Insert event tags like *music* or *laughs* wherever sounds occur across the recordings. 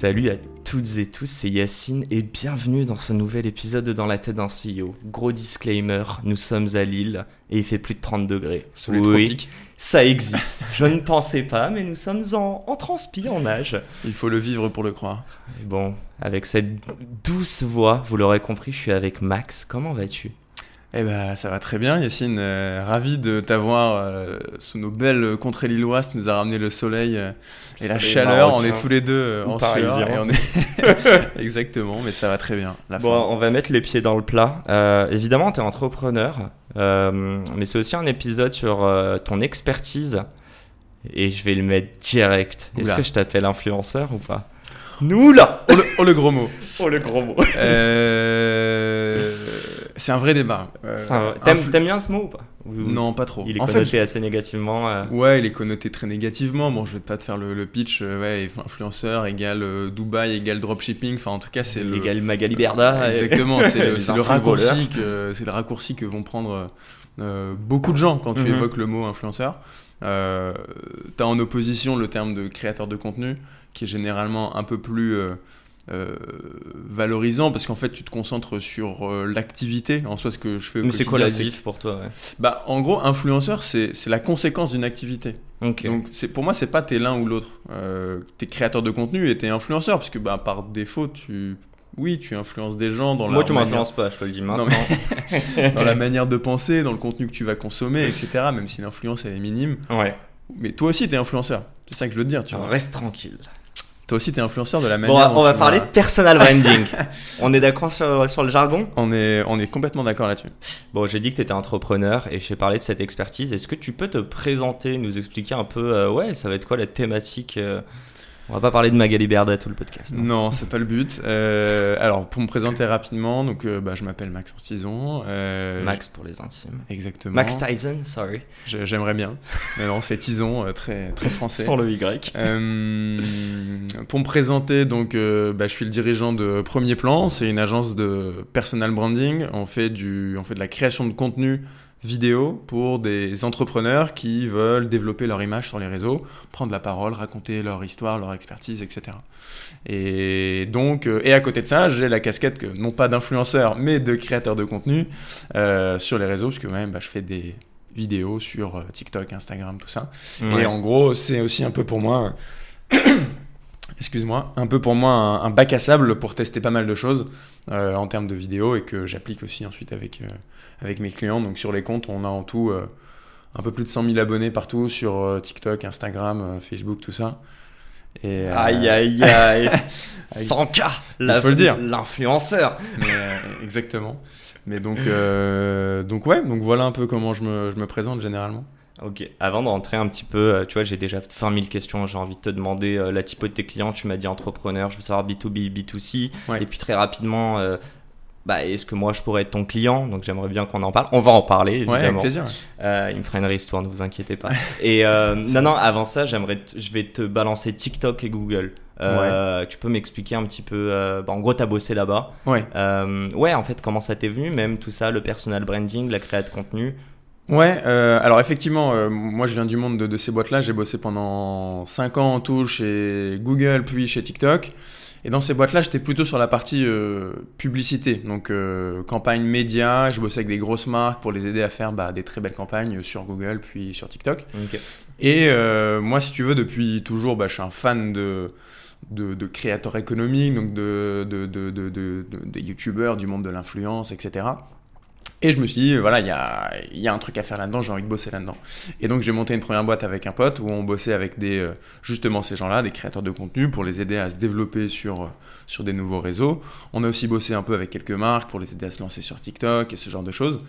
Salut à toutes et tous, c'est Yacine et bienvenue dans ce nouvel épisode de Dans la tête d'un CEO. Gros disclaimer, nous sommes à Lille et il fait plus de 30 degrés. Sous les tropiques. Ça existe. Je ne pensais pas, mais nous sommes en, en transpi, en âge. Il faut le vivre pour le croire. Bon, avec cette douce voix, vous l'aurez compris, je suis avec Max. Comment vas-tu? Eh ben, ça va très bien, Yacine. Euh, ravi de t'avoir euh, sous nos belles contrées lilloises. Tu nous as ramené le soleil euh, et la chaleur. On est tous les deux en sueur. Et on est... *laughs* *laughs* Exactement, mais ça va très bien. bon, on va mettre les pieds dans le plat. évidemment, tu es entrepreneur, mais c'est aussi un épisode sur ton expertise. Et je vais le mettre direct. Est-ce que je t'appelle influenceur ou pas? Nous là oh le, oh, le gros mot. *laughs* oh le gros mot. euh... C'est un vrai débat. Euh, T'aimes bien ce mot ou pas Non, pas trop. Il est connoté assez négativement. Euh. Ouais, il est connoté très négativement. Bon, je vais pas te faire le, pitch. Euh, ouais, influenceur égale euh, Dubaï égale dropshipping. Enfin, en tout cas, c'est le. Égale Magali Berda. Exactement. *laughs* C'est le, raccourci que c'est le raccourci que vont prendre beaucoup de gens quand tu mhm. évoques le mot influenceur. T'as en opposition le terme de créateur de contenu, qui est généralement un peu plus euh, valorisant parce qu'en fait tu te concentres sur euh, l'activité en soi ce que je fais mais c'est quoi la pour toi bah en gros influenceur c'est la conséquence d'une activité donc c'est pour moi c'est pas t'es l'un ou l'autre euh, t'es créateur de contenu et t'es influenceur parce que bah par défaut tu oui, tu influences des gens dans Moi, tu m'influences pas, je te le dis maintenant. *laughs* dans la manière de penser, dans le contenu que tu vas consommer, etc. Même si l'influence elle est minime. Ouais. Mais toi aussi, tu es influenceur. C'est ça que je veux te dire. Tu vois. Reste tranquille. Toi aussi, tu es influenceur de la manière. Bon, on va parler de personal branding. *laughs* on est d'accord sur, sur, le jargon? On est, on est complètement d'accord là-dessus. Bon, j'ai dit que tu étais entrepreneur et j'ai parlé de cette expertise. Est-ce que tu peux te présenter, nous expliquer un peu, euh, ouais, ça va être quoi la thématique euh, on va pas parler de Magali Berda tout le podcast. Non, c'est pas le but. Euh, alors, pour me présenter rapidement, donc, euh, bah, je m'appelle Max Ortizon. Euh, Max pour les intimes. Exactement. Max Tyson, sorry. J'aimerais bien. Mais non, c'est Tison, très, très français. Sans le Y. pour me présenter, donc, bah, je suis le dirigeant de Premier Plan. C'est une agence de personal branding. On fait, du, on fait de la création de contenu vidéo pour des entrepreneurs qui veulent développer leur image sur les réseaux, prendre la parole, raconter leur histoire, leur expertise, etc. Et donc, euh, et à côté de ça, j'ai la casquette que, non pas d'influenceur, mais de créateur de contenu euh, sur les réseaux, parce que même bah, je fais des vidéos sur euh, TikTok, Instagram, tout ça. Et en gros, c'est aussi un peu pour moi excuse-moi, un peu pour moi un, bac à sable pour tester pas mal de choses euh, en termes de vidéos et que j'applique aussi ensuite avec, euh, avec mes clients. Donc sur les comptes, on a en tout euh, un peu plus de 100 000 abonnés partout sur TikTok, Instagram, Facebook, tout ça. Et, aïe aïe *laughs* aïe 100K Il faut le dire L'influenceur Exactement. Mais donc, donc ouais, donc voilà un peu comment je me, je me présente généralement. Ok, avant de rentrer un petit peu, euh, tu vois, j'ai déjà 20 000 questions. J'ai envie de te demander euh, la typo de tes clients. Tu m'as dit entrepreneur, je veux savoir B2B, B2C. Et puis très rapidement, euh, bah, est-ce que moi je pourrais être ton client? Donc j'aimerais bien qu'on en parle. On va en parler, évidemment. Ouais, avec plaisir. il me fera une réhistoire, ne vous inquiétez pas. *laughs* et non, non, avant ça, j'aimerais, je vais te balancer TikTok et Google. Tu peux m'expliquer un petit peu. Bah, en gros, tu as bossé là-bas. Ouais. ouais, en fait, comment ça t'est venu, même tout ça, le personal branding, la création de contenu? Ouais, euh, alors effectivement, euh, moi je viens du monde de, ces boîtes-là. J'ai bossé pendant 5 ans en tout chez Google, puis chez TikTok. Et dans ces boîtes-là, j'étais plutôt sur la partie euh, publicité, donc campagne média. Je bossais avec des grosses marques pour les aider à faire bah, des très belles campagnes sur Google, puis sur TikTok. Et moi, si tu veux, depuis toujours, bah, je suis un fan de, de, de créateurs économiques, donc de, de, de, de, de, de youtubeurs, du monde de l'influence, etc. Et je me suis dit, voilà, il y a, y a un truc à faire là-dedans, j'ai envie de bosser là-dedans. Et donc j'ai monté une première boîte avec un pote où on bossait avec des, euh, justement ces gens-là, des créateurs de contenu, pour les aider à se développer sur, euh, sur des nouveaux réseaux. On a aussi bossé un peu avec quelques marques pour les aider à se lancer sur TikTok et ce genre de choses.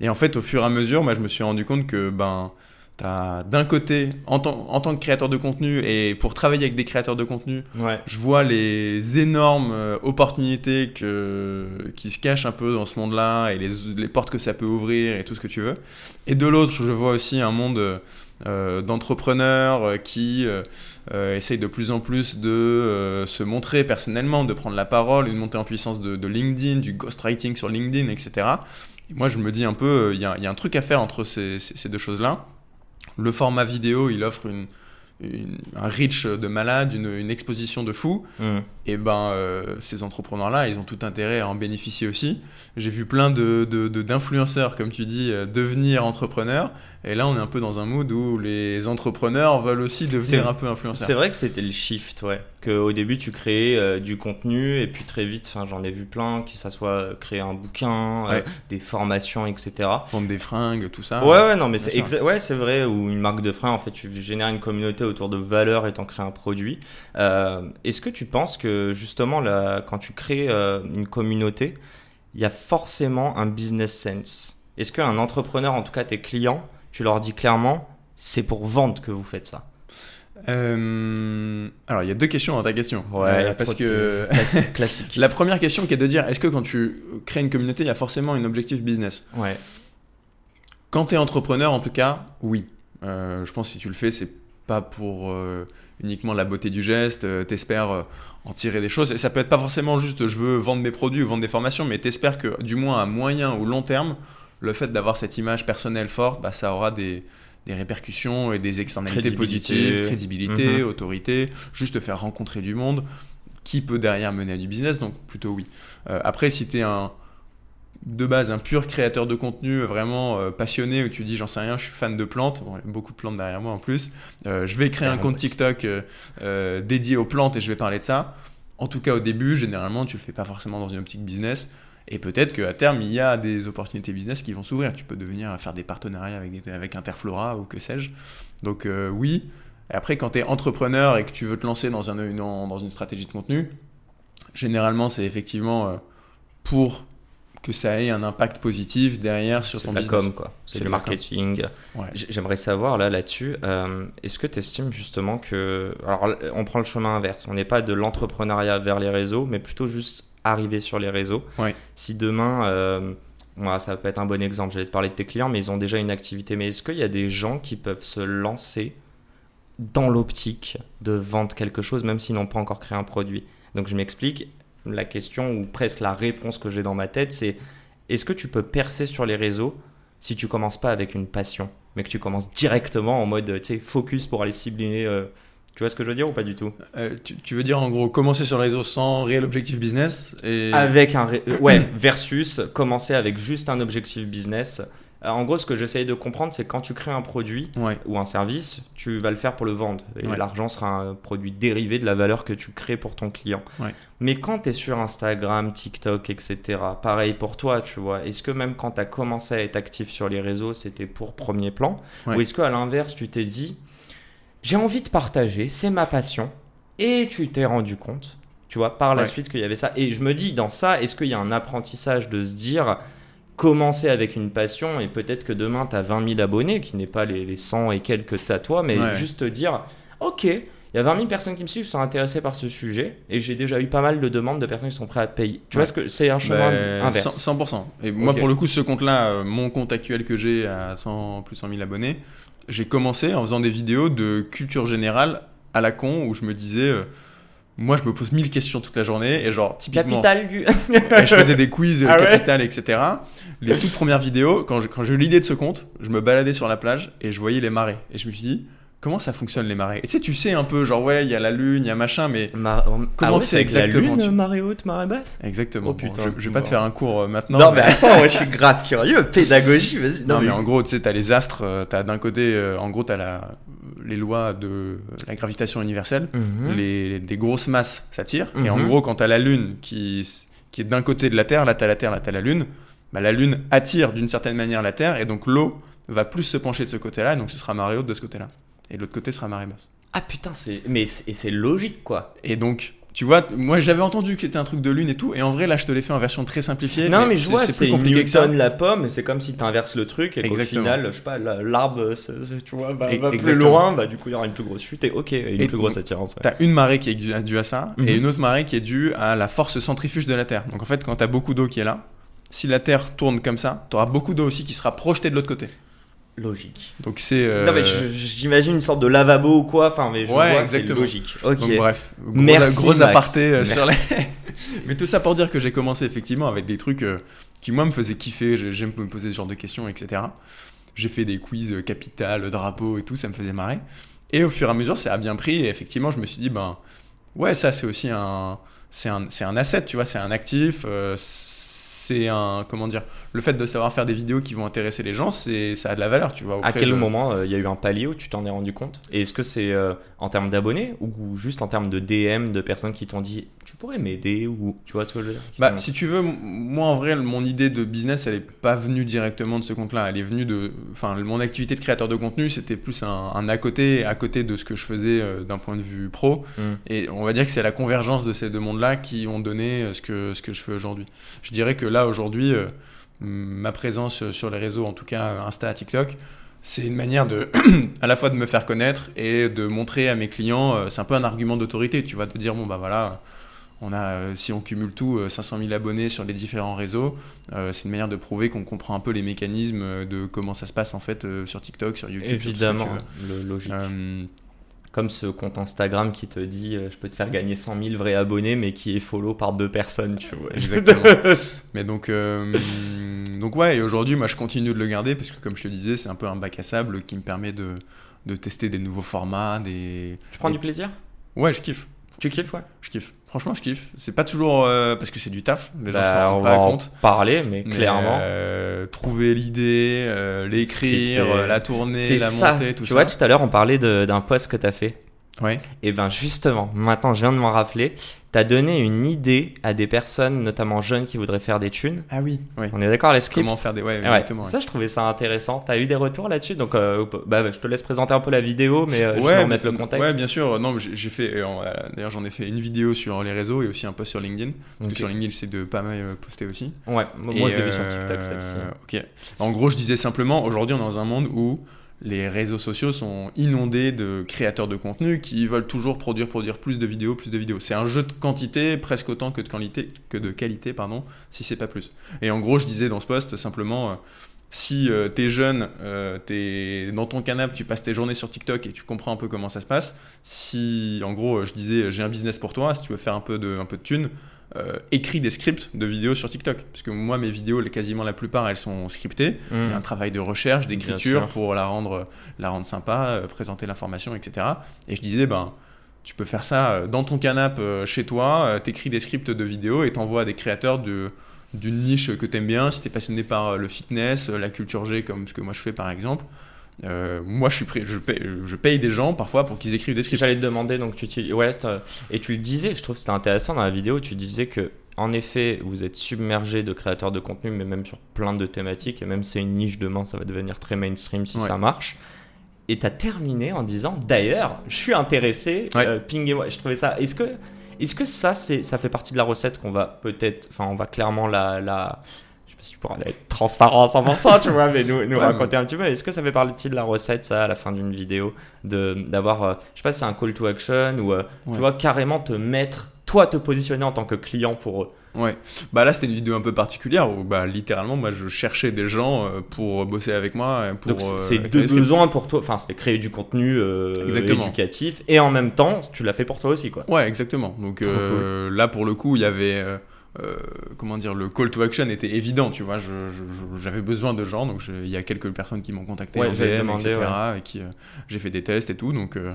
Et en fait, au fur et à mesure, moi, je me suis rendu compte que, ben, T'as d'un côté, en, en, tant que créateur de contenu et pour travailler avec des créateurs de contenu, je vois les énormes euh, opportunités que, qui se cachent un peu dans ce monde-là et les, les, portes que ça peut ouvrir et tout ce que tu veux. Et de l'autre, je vois aussi un monde euh, d'entrepreneurs euh, qui euh, essayent de plus en plus de se montrer personnellement, de prendre la parole, une montée en puissance de, de LinkedIn, du ghostwriting sur LinkedIn, etc. Et moi, je me dis un peu, il y, y, a un truc à faire entre ces, ces deux choses-là. Le format vidéo, il offre une, un reach de malade, une, exposition de fou. Mm. Et ben, euh, ces entrepreneurs-là, ils ont tout intérêt à en bénéficier aussi. J'ai vu plein d'influenceurs, de, de, comme tu dis, euh, devenir entrepreneurs. Et là, on est un peu dans un mood où les entrepreneurs veulent aussi devenir un peu influenceurs. C'est vrai que c'était le shift, ouais. Qu'au début, tu créais euh, du contenu et puis très vite, j'en ai vu plein, que ça soit créer un bouquin, euh, des formations, etc. Vendre des fringues, tout ça. Ouais, ouais, non, mais c'est ouais, vrai. Ou une marque de fringues, en fait, tu génères une communauté autour de valeurs et t'en crées un produit. Euh, est-ce que tu penses que justement, là, quand tu crées une communauté, il y a forcément un business sense? Est-ce qu'un entrepreneur, en tout cas tes clients, tu leur dis clairement, c'est pour vendre que vous faites ça euh, alors, il y a deux questions dans ta question. Ouais, euh, parce que classique, *laughs* La première question qui est de dire est-ce que quand tu crées une communauté, il y a forcément un objectif business? Ouais. Quand tu es entrepreneur, en tout cas, oui. Euh, je pense que si tu le fais, c'est pas pour uniquement la beauté du geste. t'espères en tirer des choses. Et ça peut être pas forcément juste je veux vendre mes produits ou vendre des formations, mais t'espères que du moins à moyen ou long terme, le fait d'avoir cette image personnelle forte, bah, ça aura des, répercussions et des externalités positives, crédibilité, mhm. autorité, juste faire rencontrer du monde, qui peut derrière mener à du business, donc plutôt oui. Euh, après, si tu es un, de base un pur créateur de contenu vraiment euh, passionné où tu dis j'en sais rien, je suis fan de plantes, bon, il y a beaucoup de plantes derrière moi en plus, euh, je vais créer un compte TikTok dédié aux plantes et je vais parler de ça. En tout cas au début, généralement tu le fais pas forcément dans une optique business, et peut-être qu'à terme, il y a des opportunités business qui vont s'ouvrir. Tu peux devenir faire des partenariats avec, avec Interflora ou que sais-je. Donc euh, oui. Et après, quand tu es entrepreneur et que tu veux te lancer dans, un, une, dans une stratégie de contenu, généralement, c'est effectivement euh, pour que ça ait un impact positif derrière sur ton business. C'est la com, quoi. C'est le marketing. J'aimerais savoir, là, là-dessus, euh, est-ce que tu estimes justement que... Alors, on prend le chemin inverse. On n'est pas de l'entrepreneuriat vers les réseaux, mais plutôt juste arriver sur les réseaux. Si demain, euh, ça peut être un bon exemple, j'allais te parler de tes clients, mais ils ont déjà une activité. Mais est-ce qu'il y a des gens qui peuvent se lancer dans l'optique de vendre quelque chose, même s'ils n'ont pas encore créé un produit? Donc je m'explique, la question ou presque la réponse que j'ai dans ma tête, c'est est-ce que tu peux percer sur les réseaux si tu commences pas avec une passion, mais que tu commences directement en mode focus pour aller cibler euh, tu vois ce que je veux dire ou pas du tout? Euh, tu, veux dire en gros commencer sur le réseau sans réel objectif business et... Avec un. Euh, ouais, *clears throat* versus commencer avec juste un objectif business. Euh, en gros, ce que j'essaye de comprendre, c'est quand tu crées un produit ou un service, tu vas le faire pour le vendre. Et l'argent sera un produit dérivé de la valeur que tu crées pour ton client. Mais quand tu es sur Instagram, TikTok, etc., pareil pour toi, tu vois, est-ce que même quand tu as commencé à être actif sur les réseaux, c'était pour premier plan? Ou est-ce qu'à l'inverse, tu t'es dit, j'ai envie de partager, c'est ma passion. Et tu t'es rendu compte, tu vois, par la suite qu'il y avait ça. Et je me dis, dans ça, est-ce qu'il y a un apprentissage de se dire, commencer avec une passion et peut-être que demain tu as 20 000 abonnés, qui n'est pas les, 100 et quelques que tu toi, mais juste te dire, ok, il y a 20 000 personnes qui me suivent, sont intéressées par ce sujet, et j'ai déjà eu pas mal de demandes de personnes qui sont prêtes à payer. Tu vois ce que c'est un chemin ben, inverse 100%. Et moi, pour le coup, ce compte-là, euh, mon compte actuel que j'ai à 100, plus 100 000 abonnés, j'ai commencé en faisant des vidéos de culture générale à la con où je me disais. Euh, moi, je me pose mille questions toute la journée et genre typiquement. Capital du. je faisais des quiz *laughs* ah capital, etc. Les toutes premières vidéos, quand j'ai eu l'idée de ce compte, je me baladais sur la plage et je voyais les marées et je me suis dit, comment ça fonctionne les marées? Et tu sais, tu sais un peu, genre ouais, il y a la lune, il y a machin, mais comment ah c'est exactement la lune, marée haute, marée basse? Exactement. Oh, putain, je, vais pas te faire un cours euh, maintenant. Non, mais, *laughs* attends, je suis grave curieux. Pédagogie, vas-y. Non, mais... en gros, tu sais, t'as les astres, euh, t'as d'un côté, euh, en gros, t'as la, les lois de la gravitation universelle, mhm. les, grosses masses s'attirent, et en mhm. gros, quand t'as la lune qui, qui est d'un côté de la Terre, là t'as la Terre, là t'as la lune, bah, la Lune attire d'une certaine manière la Terre, et donc l'eau va plus se pencher de ce côté-là, et donc ce sera marée haute de ce côté-là. Et l'autre côté sera marée basse. Ah putain, c'est. Mais c'est- et c'est logique quoi. Et donc, tu vois, moi j'avais entendu que c'était un truc de Lune et tout, et en vrai là je te l'ai fait en version très simplifiée. Non, mais je vois, plus c'est compliqué que ça. Newton la pomme, c'est comme si tu inverses le truc et qu'au final, je sais pas, la- l'arbre, tu vois, va, va plus loin, bah du coup, il y aura une plus grosse chute et ok, une Et plus grosse attirance. ouais. T'as une marée qui est due à, due à ça, Mhm. et une autre marée qui est due à la force centrifuge de la Terre. Donc en fait, quand t'as beaucoup d'eau qui est là, si la Terre tourne comme ça, t'auras beaucoup d'eau aussi qui sera projetée de l'autre côté. Logique. Donc c'est. euh, Non, mais j'imagine une sorte de lavabo ou quoi, enfin, mais je Ouais, vois, exactement. c'est logique. Ok. Donc bref, gros, Merci, gros Max. aparté euh, Merci. sur les. *laughs* Mais tout ça pour dire que j'ai commencé effectivement avec des trucs euh, qui moi me faisaient kiffer. J'ai- J'aime me poser ce genre de questions, etc. J'ai fait des quiz capital, drapeau et tout, ça me faisait marrer. Et au fur et à mesure, ça a bien pris. Et effectivement, je me suis dit, ben ouais, ça c'est aussi un, c'est un, c'est un asset, tu vois, c'est un actif. euh, c'est un, comment dire, le fait de savoir faire des vidéos qui vont intéresser les gens, c'est, ça a de la valeur, tu vois. À quel de- moment euh, il y a eu un palier où tu t'en es rendu compte? Et est-ce que c'est euh, en termes d'abonnés ou juste en termes de DM de personnes qui t'ont dit tu pourrais m'aider ou tu vois ce que je veux dire? Bah, si tu veux, moi en vrai, mon idée de business, elle est pas venue directement de ce compte-là. Elle est venue de. Enfin, mon activité de créateur de contenu, c'était plus un, un à côté, à côté de ce que je faisais euh, d'un point de vue pro. Mm. Et on va dire que c'est la convergence de ces deux mondes-là qui ont donné euh, ce que, ce que je fais aujourd'hui. Je dirais que là, aujourd'hui, euh, ma présence sur les réseaux, en tout cas Insta, TikTok, c'est une manière de, *clears throat* à la fois de me faire connaître et de montrer à mes clients, c'est un peu un argument d'autorité, tu vois, de dire, bon, bah voilà, on a, euh, si on cumule tout, euh, 500 000 abonnés sur les différents réseaux, euh, c'est une manière de prouver qu'on comprend un peu les mécanismes euh, de comment ça se passe en fait euh, sur TikTok, sur YouTube. Évidemment, le logique. Euh, Comme ce compte Instagram qui te dit euh, je peux te faire gagner 100 000 vrais abonnés, mais qui est follow par deux personnes, tu vois. Exactement. *laughs* Mais donc, euh, donc ouais, et aujourd'hui, moi, je continue de le garder parce que, comme je te disais, c'est un peu un bac à sable qui me permet de, de tester des nouveaux formats, des. tu prends du plaisir? Ouais, je kiffe. Tu kiffes, ouais Je kiffe. Franchement, je kiffe. C'est pas toujours euh, parce que c'est du taf. Les gens Bah, s'en On rendent va pas en compte. parler, mais, Mais, clairement. euh, trouver l'idée, euh, l'écrire, la tourner, la ça. monter, tout tu ça. vois, tout à l'heure, on parlait d'un post que tu as fait. Ouais. Et ben justement, maintenant je viens de m'en rappeler, tu as donné une idée à des personnes, notamment jeunes, qui voudraient faire des thunes. Ah oui. Ouais. On est d'accord, les scripts Comment faire des. Ouais, Ouais, exactement. ouais. Ça, je trouvais ça intéressant. T'as eu des retours là-dessus Donc, euh, bah, je te laisse présenter un peu la vidéo, mais euh, je vais ouais, remettre le contexte. Ouais, bien sûr. Non, j'ai fait. euh, euh, D'ailleurs, j'en ai fait une vidéo sur les réseaux et aussi un post sur LinkedIn. Parce que sur LinkedIn, c'est de pas mal poster aussi. Ouais, moi Et, je l'ai vu sur TikTok celle-ci. Ok. En gros, je disais simplement, aujourd'hui, on est dans un monde où les réseaux sociaux sont inondés de créateurs de contenu qui veulent toujours produire, produire plus de vidéos, plus de vidéos. C'est un jeu de quantité presque autant que de qualité, que de qualité, pardon, si c'est pas plus. Et en gros, je disais dans ce post simplement. euh, si euh, t'es jeune, euh, t'es dans ton canapé, tu passes tes journées sur TikTok et tu comprends un peu comment ça se passe. Si, en gros, je disais, j'ai un business pour toi, si tu veux faire un peu de, un peu de thunes, euh, écris des scripts de vidéos sur TikTok. Parce que moi, mes vidéos, quasiment la plupart, elles sont scriptées. Il y a un travail de recherche, d'écriture pour la rendre, la rendre sympa, euh, présenter l'information, etc. Et je disais, ben, tu peux faire ça euh, dans ton canapé euh, chez toi, euh, t'écris des scripts de vidéos et t'envoies à des créateurs de d'une niche que t'aimes bien, si t'es passionné par euh, le fitness, euh, la culture G, comme ce que moi je fais par exemple. Euh, moi, je suis prêt, je paye, je paye des gens parfois pour qu'ils écrivent des scripts. J'allais te demander, donc tu, ouais, et tu le disais, je trouve que c'était intéressant dans la vidéo, tu disais que en effet, vous êtes submergé de créateurs de contenu, mais même sur plein de thématiques, et même si c'est une niche demain, ça va devenir très mainstream si Ouais. ça marche. Et tu as terminé en disant, d'ailleurs, je suis intéressé, Ouais. euh, pinguez-moi. Je trouvais ça. Est-ce que, est-ce que ça, c'est, ça fait partie de la recette qu'on va peut-être, enfin, on va clairement la, la, tu pourras être transparent à 100%, tu vois, mais nous, nous Ouais, raconter un petit peu. Est-ce que ça fait partie de la recette, ça, à la fin d'une vidéo, d'avoir, euh, je sais pas si c'est un call to action ou, euh, Ouais. tu vois, carrément te mettre, toi, te positionner en tant que client pour eux? Ouais. Bah là, c'était une vidéo un peu particulière où, bah, littéralement, moi, je cherchais des gens euh, pour bosser avec moi. Pour, Donc c'est deux besoins pour toi. Enfin, c'était créer du contenu euh, éducatif et en même temps, tu l'as fait pour toi aussi, quoi. Ouais, exactement. Donc là, pour le coup, il y avait. Euh, comment dire, le call to action était évident, tu vois. J'avais besoin de gens, donc il y a quelques personnes qui m'ont contacté Ouais, en j'allais DM, demander, etc. Et qui, euh, j'ai fait des tests et tout, donc. euh,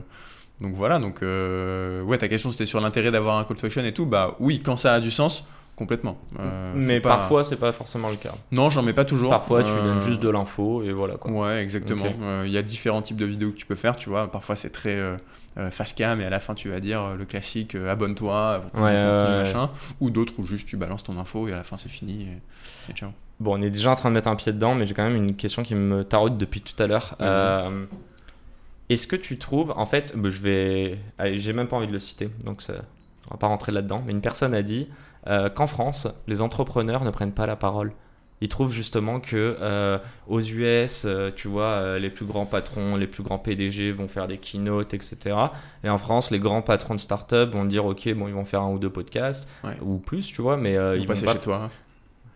donc voilà, donc ouais, ta question c'était sur l'intérêt d'avoir un call to action et tout. Bah oui, quand ça a du sens, complètement. Euh, mais pas- parfois, c'est pas forcément le cas. Non, j'en mets pas toujours. Parfois, tu Euh, donnes juste de l'info et voilà quoi. Ouais, exactement. Euh, Il y a différents types de vidéos que tu peux faire, tu vois. Parfois, c'est très face cam et à la fin, tu vas dire euh, le classique euh, abonne-toi, Ouais, ouais, machin. Ou d'autres où juste tu balances ton info et à la fin, c'est fini et, et ciao. Bon, on est déjà en train de mettre un pied dedans, mais j'ai quand même une question qui me taraude depuis tout à l'heure. Euh, Est-ce que tu trouves, en fait, bah, je vais, j'ai même pas envie de le citer, donc ça- on va pas rentrer là-dedans, mais une personne a dit euh, qu'en France, les entrepreneurs ne prennent pas la parole. Ils trouvent justement que euh, aux US, euh, tu vois, euh, les plus grands patrons, les plus grands PDG vont faire des keynotes, etc. Et en France, les grands patrons de start-up vont dire, ok, bon, ils vont faire un ou deux podcasts Ouais. ou plus, tu vois, mais Ils ils passer vont pas chez toi. hein.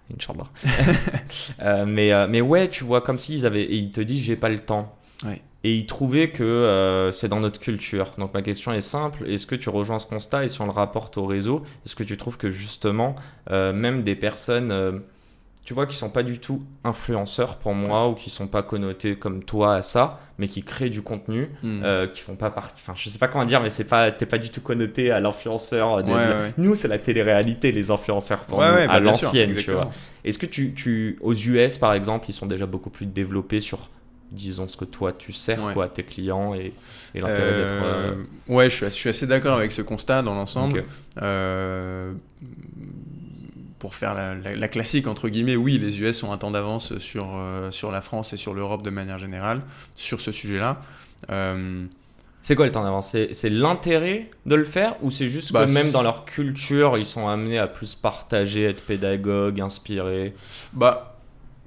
*laughs* Inch'Allah. *laughs* Mais, mais ouais, tu vois, comme s'ils avaient. Et ils te disent, j'ai pas le temps. Ouais. Et ils trouvaient que c'est dans notre culture. Donc ma question est simple est-ce que tu rejoins ce constat? Et si on le rapporte au réseau, est-ce que tu trouves que justement, même des personnes. Tu vois, qui sont pas du tout influenceurs pour moi ou qui sont pas connotés comme toi à ça, mais qui créent du contenu, Hmm. euh, qui font pas partie. Enfin, je sais pas comment dire, mais c'est pas, t'es pas du tout connoté à l'influenceur. de- Ouais, ouais. Nous, c'est la télé-réalité, les influenceurs pour Ouais, nous, ouais, bah, à l'ancienne, tu vois. Est-ce que tu, tu, aux US, par exemple, ils sont déjà beaucoup plus développés sur, disons, ce que toi tu sers Ouais. quoi, à tes clients et, et l'intérêt d'être. Euh, euh, Ouais, je suis, je suis assez d'accord avec ce constat dans l'ensemble. Euh, pour faire la, la- la classique, entre guillemets, oui, les US ont un temps d'avance sur, euh, sur la France et sur l'Europe de manière générale, sur ce sujet-là. Euh, C'est quoi le temps d'avance? C'est l'intérêt de le faire ou c'est juste Bah, que même c'est- dans leur culture, ils sont amenés à plus partager, être pédagogues, inspirés? Bah,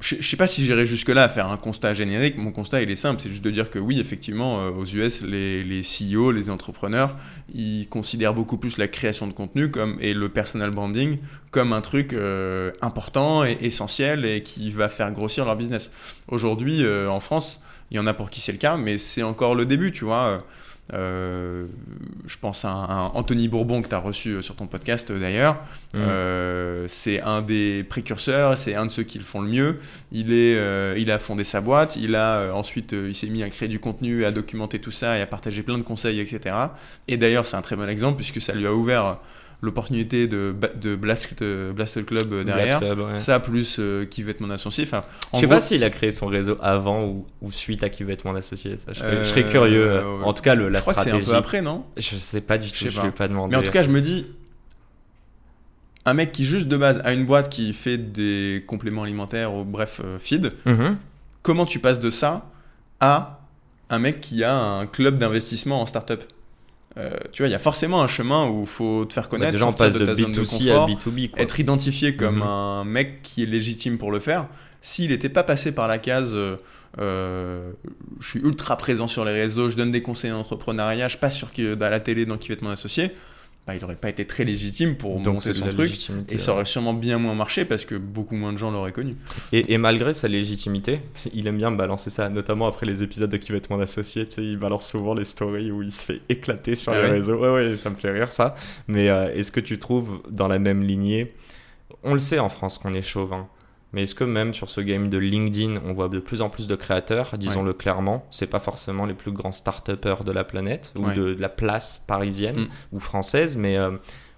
je je sais pas si j'irai jusque-là à faire un constat générique. Mon constat, il est simple, c'est juste de dire que oui, effectivement, euh, aux US, les, les CEO, les entrepreneurs, ils considèrent beaucoup plus la création de contenu comme, et le personal branding comme un truc euh, important et essentiel et qui va faire grossir leur business. Aujourd'hui, euh, en France, il y en a pour qui c'est le cas, mais c'est encore le début, tu vois. Euh, je pense à, un, à Anthony Bourbon que tu as reçu euh, sur ton podcast euh, d'ailleurs. Mm. Euh, c'est un des précurseurs, c'est un de ceux qui le font le mieux. Il, est, euh, il a fondé sa boîte, il a ensuite il s'est mis à créer du contenu, à documenter tout ça et à partager plein de conseils, etc. Et d'ailleurs, c'est un très bon exemple puisque ça lui a ouvert l'opportunité de, de Blast, de Blast Club euh, derrière. Blast Club, ouais. Ça plus euh, qui veut être mon associé. Enfin, en Je sais gros, pas s'il a créé son réseau avant ou, ou suite à qui va être mon associé. Ça, je, serais, je Euh, serais curieux. euh. En tout cas, le, la je crois que c'est stratégie. un peu après, non? Je sais pas du tout. Je pas. lui ai pas demandé. Mais en tout cas, je me dis, un mec qui juste de base a une boîte qui fait des compléments alimentaires ou bref feed, Mhm. comment tu passes de ça à un mec qui a un club d'investissement en startup? Euh, Tu vois, il y a forcément un chemin où il faut te faire Bah, connaître, on sortir passe de ta zone de B2C à confort, B2B. Quoi. être identifié comme Mhm. un mec qui est légitime pour le faire. S'il n'était pas passé par la case, euh, euh, je suis ultra présent sur les réseaux, je donne des conseils en entrepreneuriat, je passe sur qui- à la télé dans qui va être mon associé, bah, il n'aurait pas été très légitime pour Donc, monter son truc. Et ça aurait sûrement bien moins marché parce que beaucoup moins de gens l'auraient connu. Et, et malgré sa légitimité, il aime bien balancer ça, notamment après les épisodes de Qui va être mon associé. Il balance souvent les stories où il se fait éclater sur Ah les ouais réseaux. Ouais, ouais, ça me fait rire ça. Mais euh, est-ce que tu trouves dans la même lignée On le sait en France qu'on est chauvin. Mais est-ce que même sur ce game de LinkedIn, on voit de plus en plus de créateurs, disons-le clairement, c'est pas forcément les plus grands start-upers de la planète ou Ouais. de, de la place parisienne Mm. ou française, mais euh,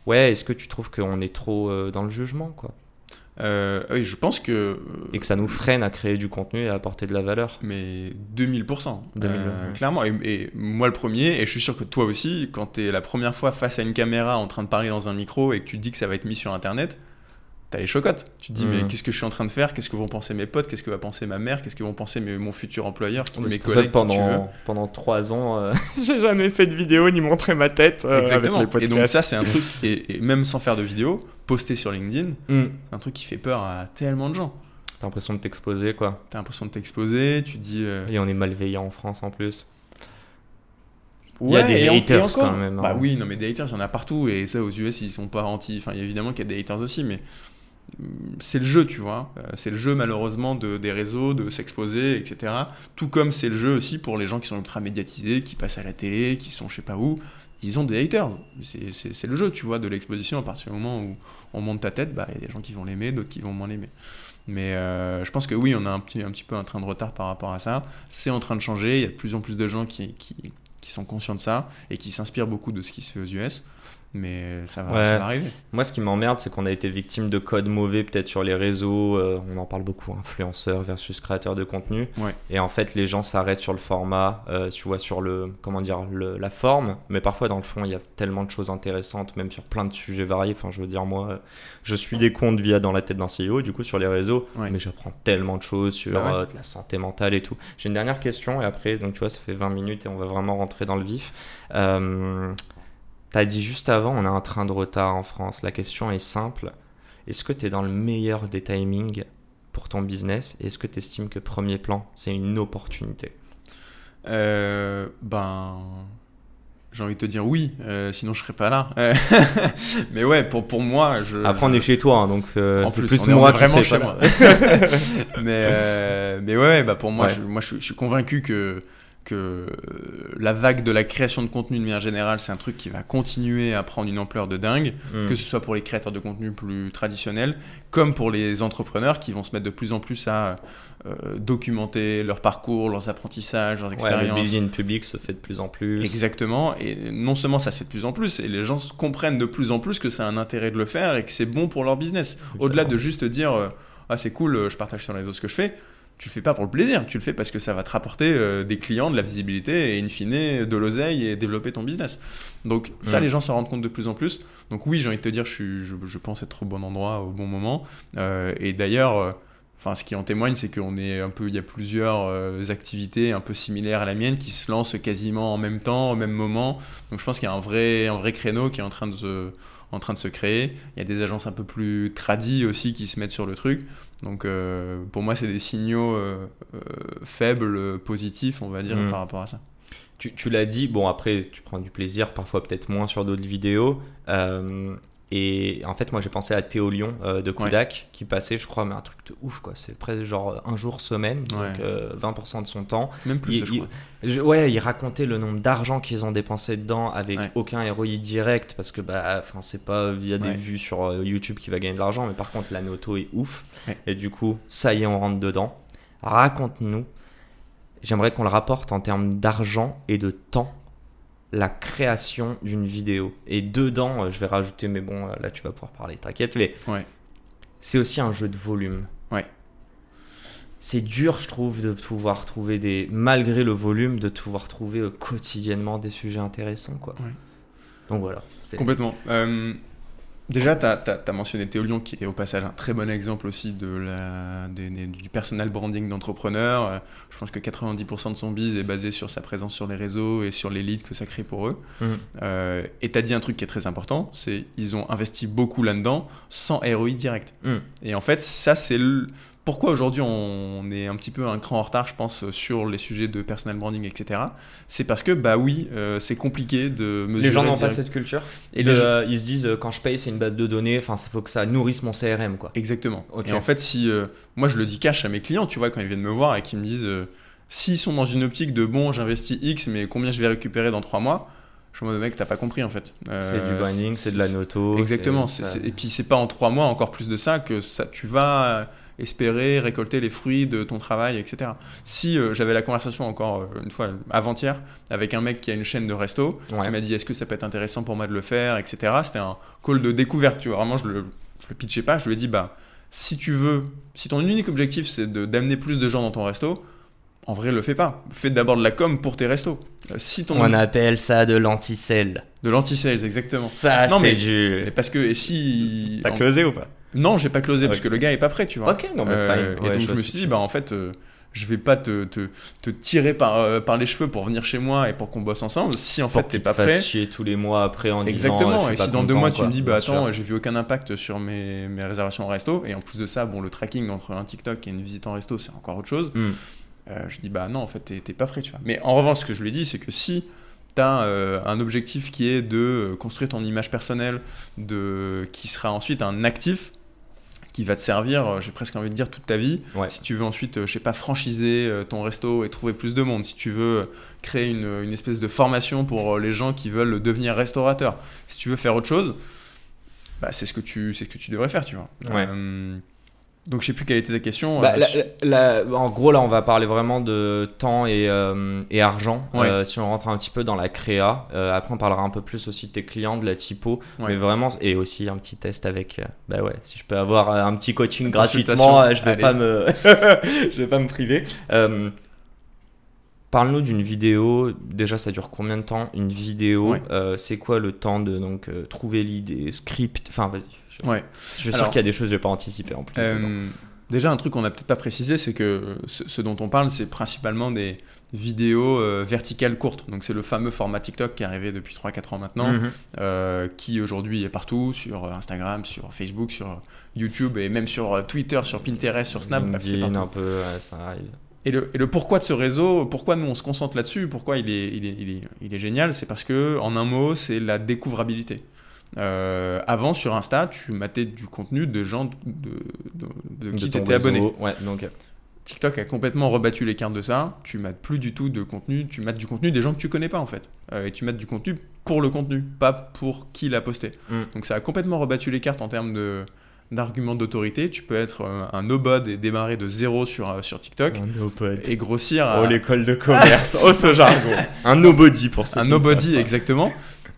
ouais, est-ce que tu trouves qu'on est trop euh, dans le jugement, quoi? Euh, oui, je pense que. et que ça nous freine à créer du contenu et à apporter de la valeur. Mais 2000%. 2000, euh, ouais. Clairement. Et, et moi le premier, et je suis sûr que toi aussi, quand tu es la première fois face à une caméra en train de parler dans un micro et que tu te dis que ça va être mis sur Internet, t'as les chocottes. Tu te dis, mais qu'est-ce que je suis en train de faire? Qu'est-ce que vont penser mes potes? Qu'est-ce que va penser ma mère? Qu'est-ce que vont penser mes- mon futur employeur? Qui- Mes collègues qui tu veux pendant, pendant trois ans, euh, *laughs* j'ai jamais fait de vidéo ni montré ma tête euh, Exactement. avec les et donc ça, c'est un truc, et, et même sans faire de vidéo, poster sur LinkedIn, Hmm. c'est un truc qui fait peur à tellement de gens. T'as l'impression de t'exposer, quoi. T'as l'impression de t'exposer, tu te dis... euh, Et on est malveillant en France en plus. Il y a des haters encore. quand même, hein. Bah oui, non mais des haters, il y en a partout. Et ça, aux US, ils sont pas anti. Enfin, évidemment qu'il y a des haters aussi, mais c'est le jeu, tu vois. Euh, C'est le jeu, malheureusement, de, des réseaux, de s'exposer, etc. Tout comme c'est le jeu aussi pour les gens qui sont ultra médiatisés, qui passent à la télé, qui sont je sais pas où. Ils ont des haters. C'est- le jeu, tu vois, de l'exposition. À partir du moment où on monte ta tête, bah, il y a des gens qui vont l'aimer, d'autres qui vont moins l'aimer. Mais euh, je pense que oui, on a un petit, un petit peu un train de retard par rapport à ça. C'est en train de changer. Il y a de plus en plus de gens qui, qui sont conscients de ça et qui s'inspirent beaucoup de ce qui se fait aux US. Mais ça va, Ouais. ça va arriver. Moi, ce qui m'emmerde, c'est qu'on a été victime de codes mauvais, peut-être sur les réseaux. euh, on en parle beaucoup, influenceurs versus créateurs de contenu. Ouais. Et en fait, les gens s'arrêtent sur le format, euh, tu vois, sur le, comment dire, le- la forme. Mais parfois, dans le fond, il y a tellement de choses intéressantes, même sur plein de sujets variés. Enfin, je veux dire, moi, je suis des comptes via dans la tête d'un CEO, du coup, sur les réseaux. Ouais. Mais j'apprends tellement de choses sur Bah euh, de la santé mentale et tout. J'ai une dernière question, et après, donc tu vois, ça fait 20 minutes et on va vraiment rentrer dans le vif. Euh, T'as dit juste avant, on a un train de retard en France. La question est simple. Est-ce que tu es dans le meilleur des timings pour ton business et est-ce que tu estimes que premier plan, c'est une opportunité? Euh, ben, j'ai envie de te dire oui, euh, sinon je serais pas là. Euh, *laughs* mais ouais, pour, pour moi, je. Après, on je- est chez toi, hein, donc euh, En plus, plus, on moi est vraiment chez moi. *laughs* mais, euh, mais ouais, bah pour moi, Ouais. je, moi je suis convaincu que, que la vague de la création de contenu de manière générale, c'est un truc qui va continuer à prendre une ampleur de dingue, Mm. que ce soit pour les créateurs de contenu plus traditionnels, comme pour les entrepreneurs qui vont se mettre de plus en plus à euh, documenter leur parcours, leurs apprentissages, leurs Ouais, le expériences. building public se fait de plus en plus. Exactement, et non seulement ça se fait de plus en plus, et les gens comprennent de plus en plus que c'est un intérêt de le faire et que c'est bon pour leur business. Au-delà de juste dire euh, ah c'est cool, euh, je partage sur les réseaux ce que je fais, tu le fais pas pour le plaisir, tu le fais parce que ça va te rapporter euh, des clients, de la visibilité et in fine de l'oseille et développer ton business. Donc ça Ouais. les gens s'en rendent compte de plus en plus. Donc oui j'ai envie de te dire je, suis, je, je pense être au bon endroit au bon moment. Euh, et d'ailleurs euh, Enfin, ce qui en témoigne, c'est qu'on est un peu, il y a plusieurs euh, activités un peu similaires à la mienne qui se lancent quasiment en même temps, au même moment. Donc, je pense qu'il y a un vrai, un vrai créneau qui est en train de se, en train de se créer. Il y a des agences un peu plus tradies aussi qui se mettent sur le truc. Donc, euh, pour moi, c'est des signaux euh, euh, faibles, euh, positifs, on va dire, Mm. par rapport à ça. Tu, tu l'as dit, bon après tu prends du plaisir, parfois peut-être moins sur d'autres vidéos. Et en fait moi j'ai pensé à Théo Lyon euh, de Kodak qui passait je crois mais un truc de ouf quoi. C'est presque genre un jour semaine, donc Ouais. euh, 20% de son temps. Même plus, Il- je il- crois. je- ouais, il racontait le nombre d'argent qu'ils ont dépensé dedans avec Ouais. aucun ROI direct parce que bah, enfin, c'est pas via des vues sur euh, YouTube qui va gagner de l'argent, mais par contre la noto est ouf. Et du coup, ça y est, on rentre dedans. Raconte-nous. J'aimerais qu'on le rapporte en termes d'argent et de temps la création d'une vidéo. Et dedans, euh, je vais rajouter, mais bon, euh, là tu vas pouvoir parler, t'inquiète, mais Ouais. c'est aussi un jeu de volume. Ouais. C'est dur, je trouve, de pouvoir trouver des, malgré le volume, de pouvoir trouver euh, quotidiennement des sujets intéressants, quoi. Ouais. Donc voilà. Complètement. Euh, déjà, tu as, mentionné Théo Lyon, qui est au passage un très bon exemple aussi de la, du personal branding d'entrepreneur. Euh, Je pense que 90% de son biz est basé sur sa présence sur les réseaux et sur les leads que ça crée pour eux. Mhm. Euh, et tu as dit un truc qui est très important, c'est ils ont investi beaucoup là-dedans sans ROI direct. Mhm. Et en fait, ça, c'est le... pourquoi aujourd'hui on est un petit peu un cran en retard, je pense, sur les sujets de personal branding, etc. C'est parce que, bah oui, euh, c'est compliqué de mesurer. Les gens n'ont pas cette culture. Et ils se disent, euh, quand je paye, c'est une base de données. Enfin, il faut que ça nourrisse mon CRM, quoi. Exactement. Et en fait, si euh, moi je le dis cash à mes clients, tu vois, quand ils viennent me voir et qu'ils me disent s'ils sont dans une optique de bon, j'investis X, mais combien je vais récupérer dans trois mois, je suis en mode mec, t'as pas compris en fait. Euh, c'est du branding, c'est de la noto. Exactement. Et puis c'est pas en trois mois, encore plus de ça, que ça, tu vas espérer récolter les fruits de ton travail, etc. Si euh, j'avais la conversation encore euh, une fois avant-hier avec un mec qui a une chaîne de resto, Ouais. qui m'a dit est-ce que ça peut être intéressant pour moi de le faire, etc. C'était un call de découverte, tu vois. Vraiment, je le, je le pitchais pas, je lui ai dit bah si tu veux, si ton unique objectif c'est de- d'amener plus de gens dans ton resto, en vrai, le fais pas. Fais d'abord de la com pour tes restos. Euh, si ton On appelle ça de l'anti-sell. de l'anti-sales, exactement. Ça, Non, mais- c'est du. Parce que et si T'as en- closé ou pas? Non, j'ai pas closé parce que le gars est pas prêt, tu vois. Ok, non, mais Euh, fine. et donc je me suis dit, bah en fait, euh, je vais pas te, te, te tirer par, euh, par les cheveux pour venir chez moi et pour qu'on bosse ensemble. Si en Pour fait t'es pas prêt, chier tous les mois après en disant. exactement. euh, je et pas si dans deux mois tu me dis, bah attends, j'ai vu aucun impact sur mes, mes réservations en resto, et en plus de ça, bon, le tracking entre un TikTok et une visite en resto, c'est encore autre chose. Hmm. Euh, je dis bah non en fait t'es pas prêt tu vois. Mais en revanche ce que je lui ai dit c'est que si tu as un objectif qui est de euh, construire ton image personnelle, de qui sera ensuite un actif qui va te servir, euh, j'ai presque envie de dire toute ta vie. Ouais. Si tu veux ensuite, euh, je sais pas, franchiser euh, ton resto et trouver plus de monde, si tu veux créer une, une espèce de formation pour les gens qui veulent devenir restaurateurs, si tu veux faire autre chose, bah, c'est ce que tu c'est ce que tu devrais faire, tu vois. Ouais. Euh, donc je sais plus quelle était ta question. Bah, euh, la- sur- la- en gros, là, on va parler vraiment de temps et, euh, et argent. Ouais. Euh, si on rentre un petit peu dans la créa, après, on parlera un peu plus aussi de tes clients, de la typo, Ouais. mais vraiment, et aussi un petit test avec. bah ouais, si je peux avoir un petit coaching gratuitement, je vais Allez. pas me, *laughs* je vais pas me priver. Parle-nous d'une vidéo. Déjà, ça dure combien de temps Une vidéo, Ouais. c'est quoi le temps de donc trouver l'idée, script? Enfin, vas-y. Je, Ouais. je suis sûr qu'il y a des choses que j'ai pas anticipées en plus. Euh, déjà, un truc qu'on n'a peut-être pas précisé, c'est que ce, ce dont on parle, c'est principalement des vidéos euh, verticales courtes. Donc, c'est le fameux format TikTok qui est arrivé depuis 3-4 ans maintenant, Mhm. euh, qui aujourd'hui est partout, sur Instagram, sur Facebook, sur YouTube et même sur Twitter, sur Pinterest, sur Snap. LinkedIn, un peu, ouais, ça arrive. Et le, et le pourquoi de ce réseau, pourquoi nous on se concentre là-dessus, pourquoi il est, il est, il est, il est génial, c'est parce que, en un mot, c'est la découvrabilité. Euh, avant, sur Insta, tu matais du contenu de gens de, de, de qui t'étais abonné. réseau. Ouais, donc. euh, TikTok a complètement rebattu les cartes de ça. Tu mates plus du tout de contenu, tu mates du contenu des gens que tu connais pas en fait. Euh, et tu mates du contenu pour le contenu, pas pour qui l'a posté. Mm. Donc ça a complètement rebattu les cartes en termes de d'arguments d'autorité. Tu peux être un nobody et démarrer de zéro sur, sur TikTok et grossir à Oh, l'école de commerce. oh, ce jargon. *laughs* Un nobody pour ceux un nobody exactement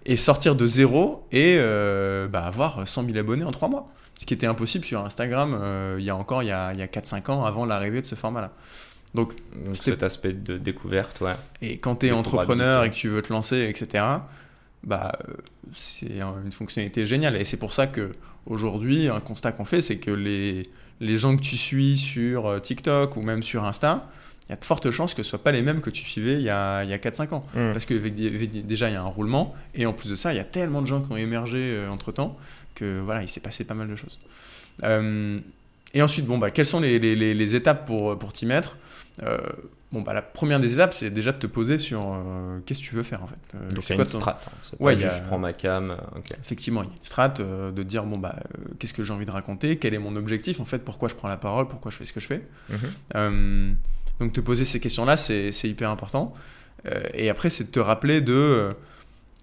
et sortir de zéro et euh, bah, avoir 100 000 abonnés en 3 mois. Ce qui était impossible sur Instagram euh, il y a encore il y a, il y a 4-5 ans avant l'arrivée de ce format-là. Donc cet aspect de découverte, ouais. Et quand tu es entrepreneur et que tu veux te lancer, etc., bah, c'est un- une fonctionnalité géniale. Et c'est pour ça que aujourd'hui, un constat qu'on fait, c'est que les, les gens que tu suis sur euh, TikTok ou même sur Insta, il y a de fortes chances que ce ne soient pas les mêmes que tu suivais il y a, il y a 4-5 ans. Mm. Parce que déjà, il y a un roulement. Et en plus de ça, il y a tellement de gens qui ont émergé entre temps que voilà, il s'est passé pas mal de choses. Euh, et ensuite, bon, bah, quelles sont les, les- les- les étapes pour, pour t'y mettre? Euh, Bon, bah, la première des étapes, c'est déjà de te poser sur euh, qu'est-ce que tu veux faire en fait. Euh, Donc, c'est c'est quoi une ton- strat. hein. Ouais, il y a- je prends ma cam. euh, ok. Effectivement, il y a une strat euh, de dire bon bah euh, qu'est-ce que j'ai envie de raconter, quel est mon objectif en fait, pourquoi je prends la parole, pourquoi je fais ce que je fais? Mhm. Euh, donc te poser ces questions-là, c'est hyper important. Euh, et après, c'est de te rappeler de euh,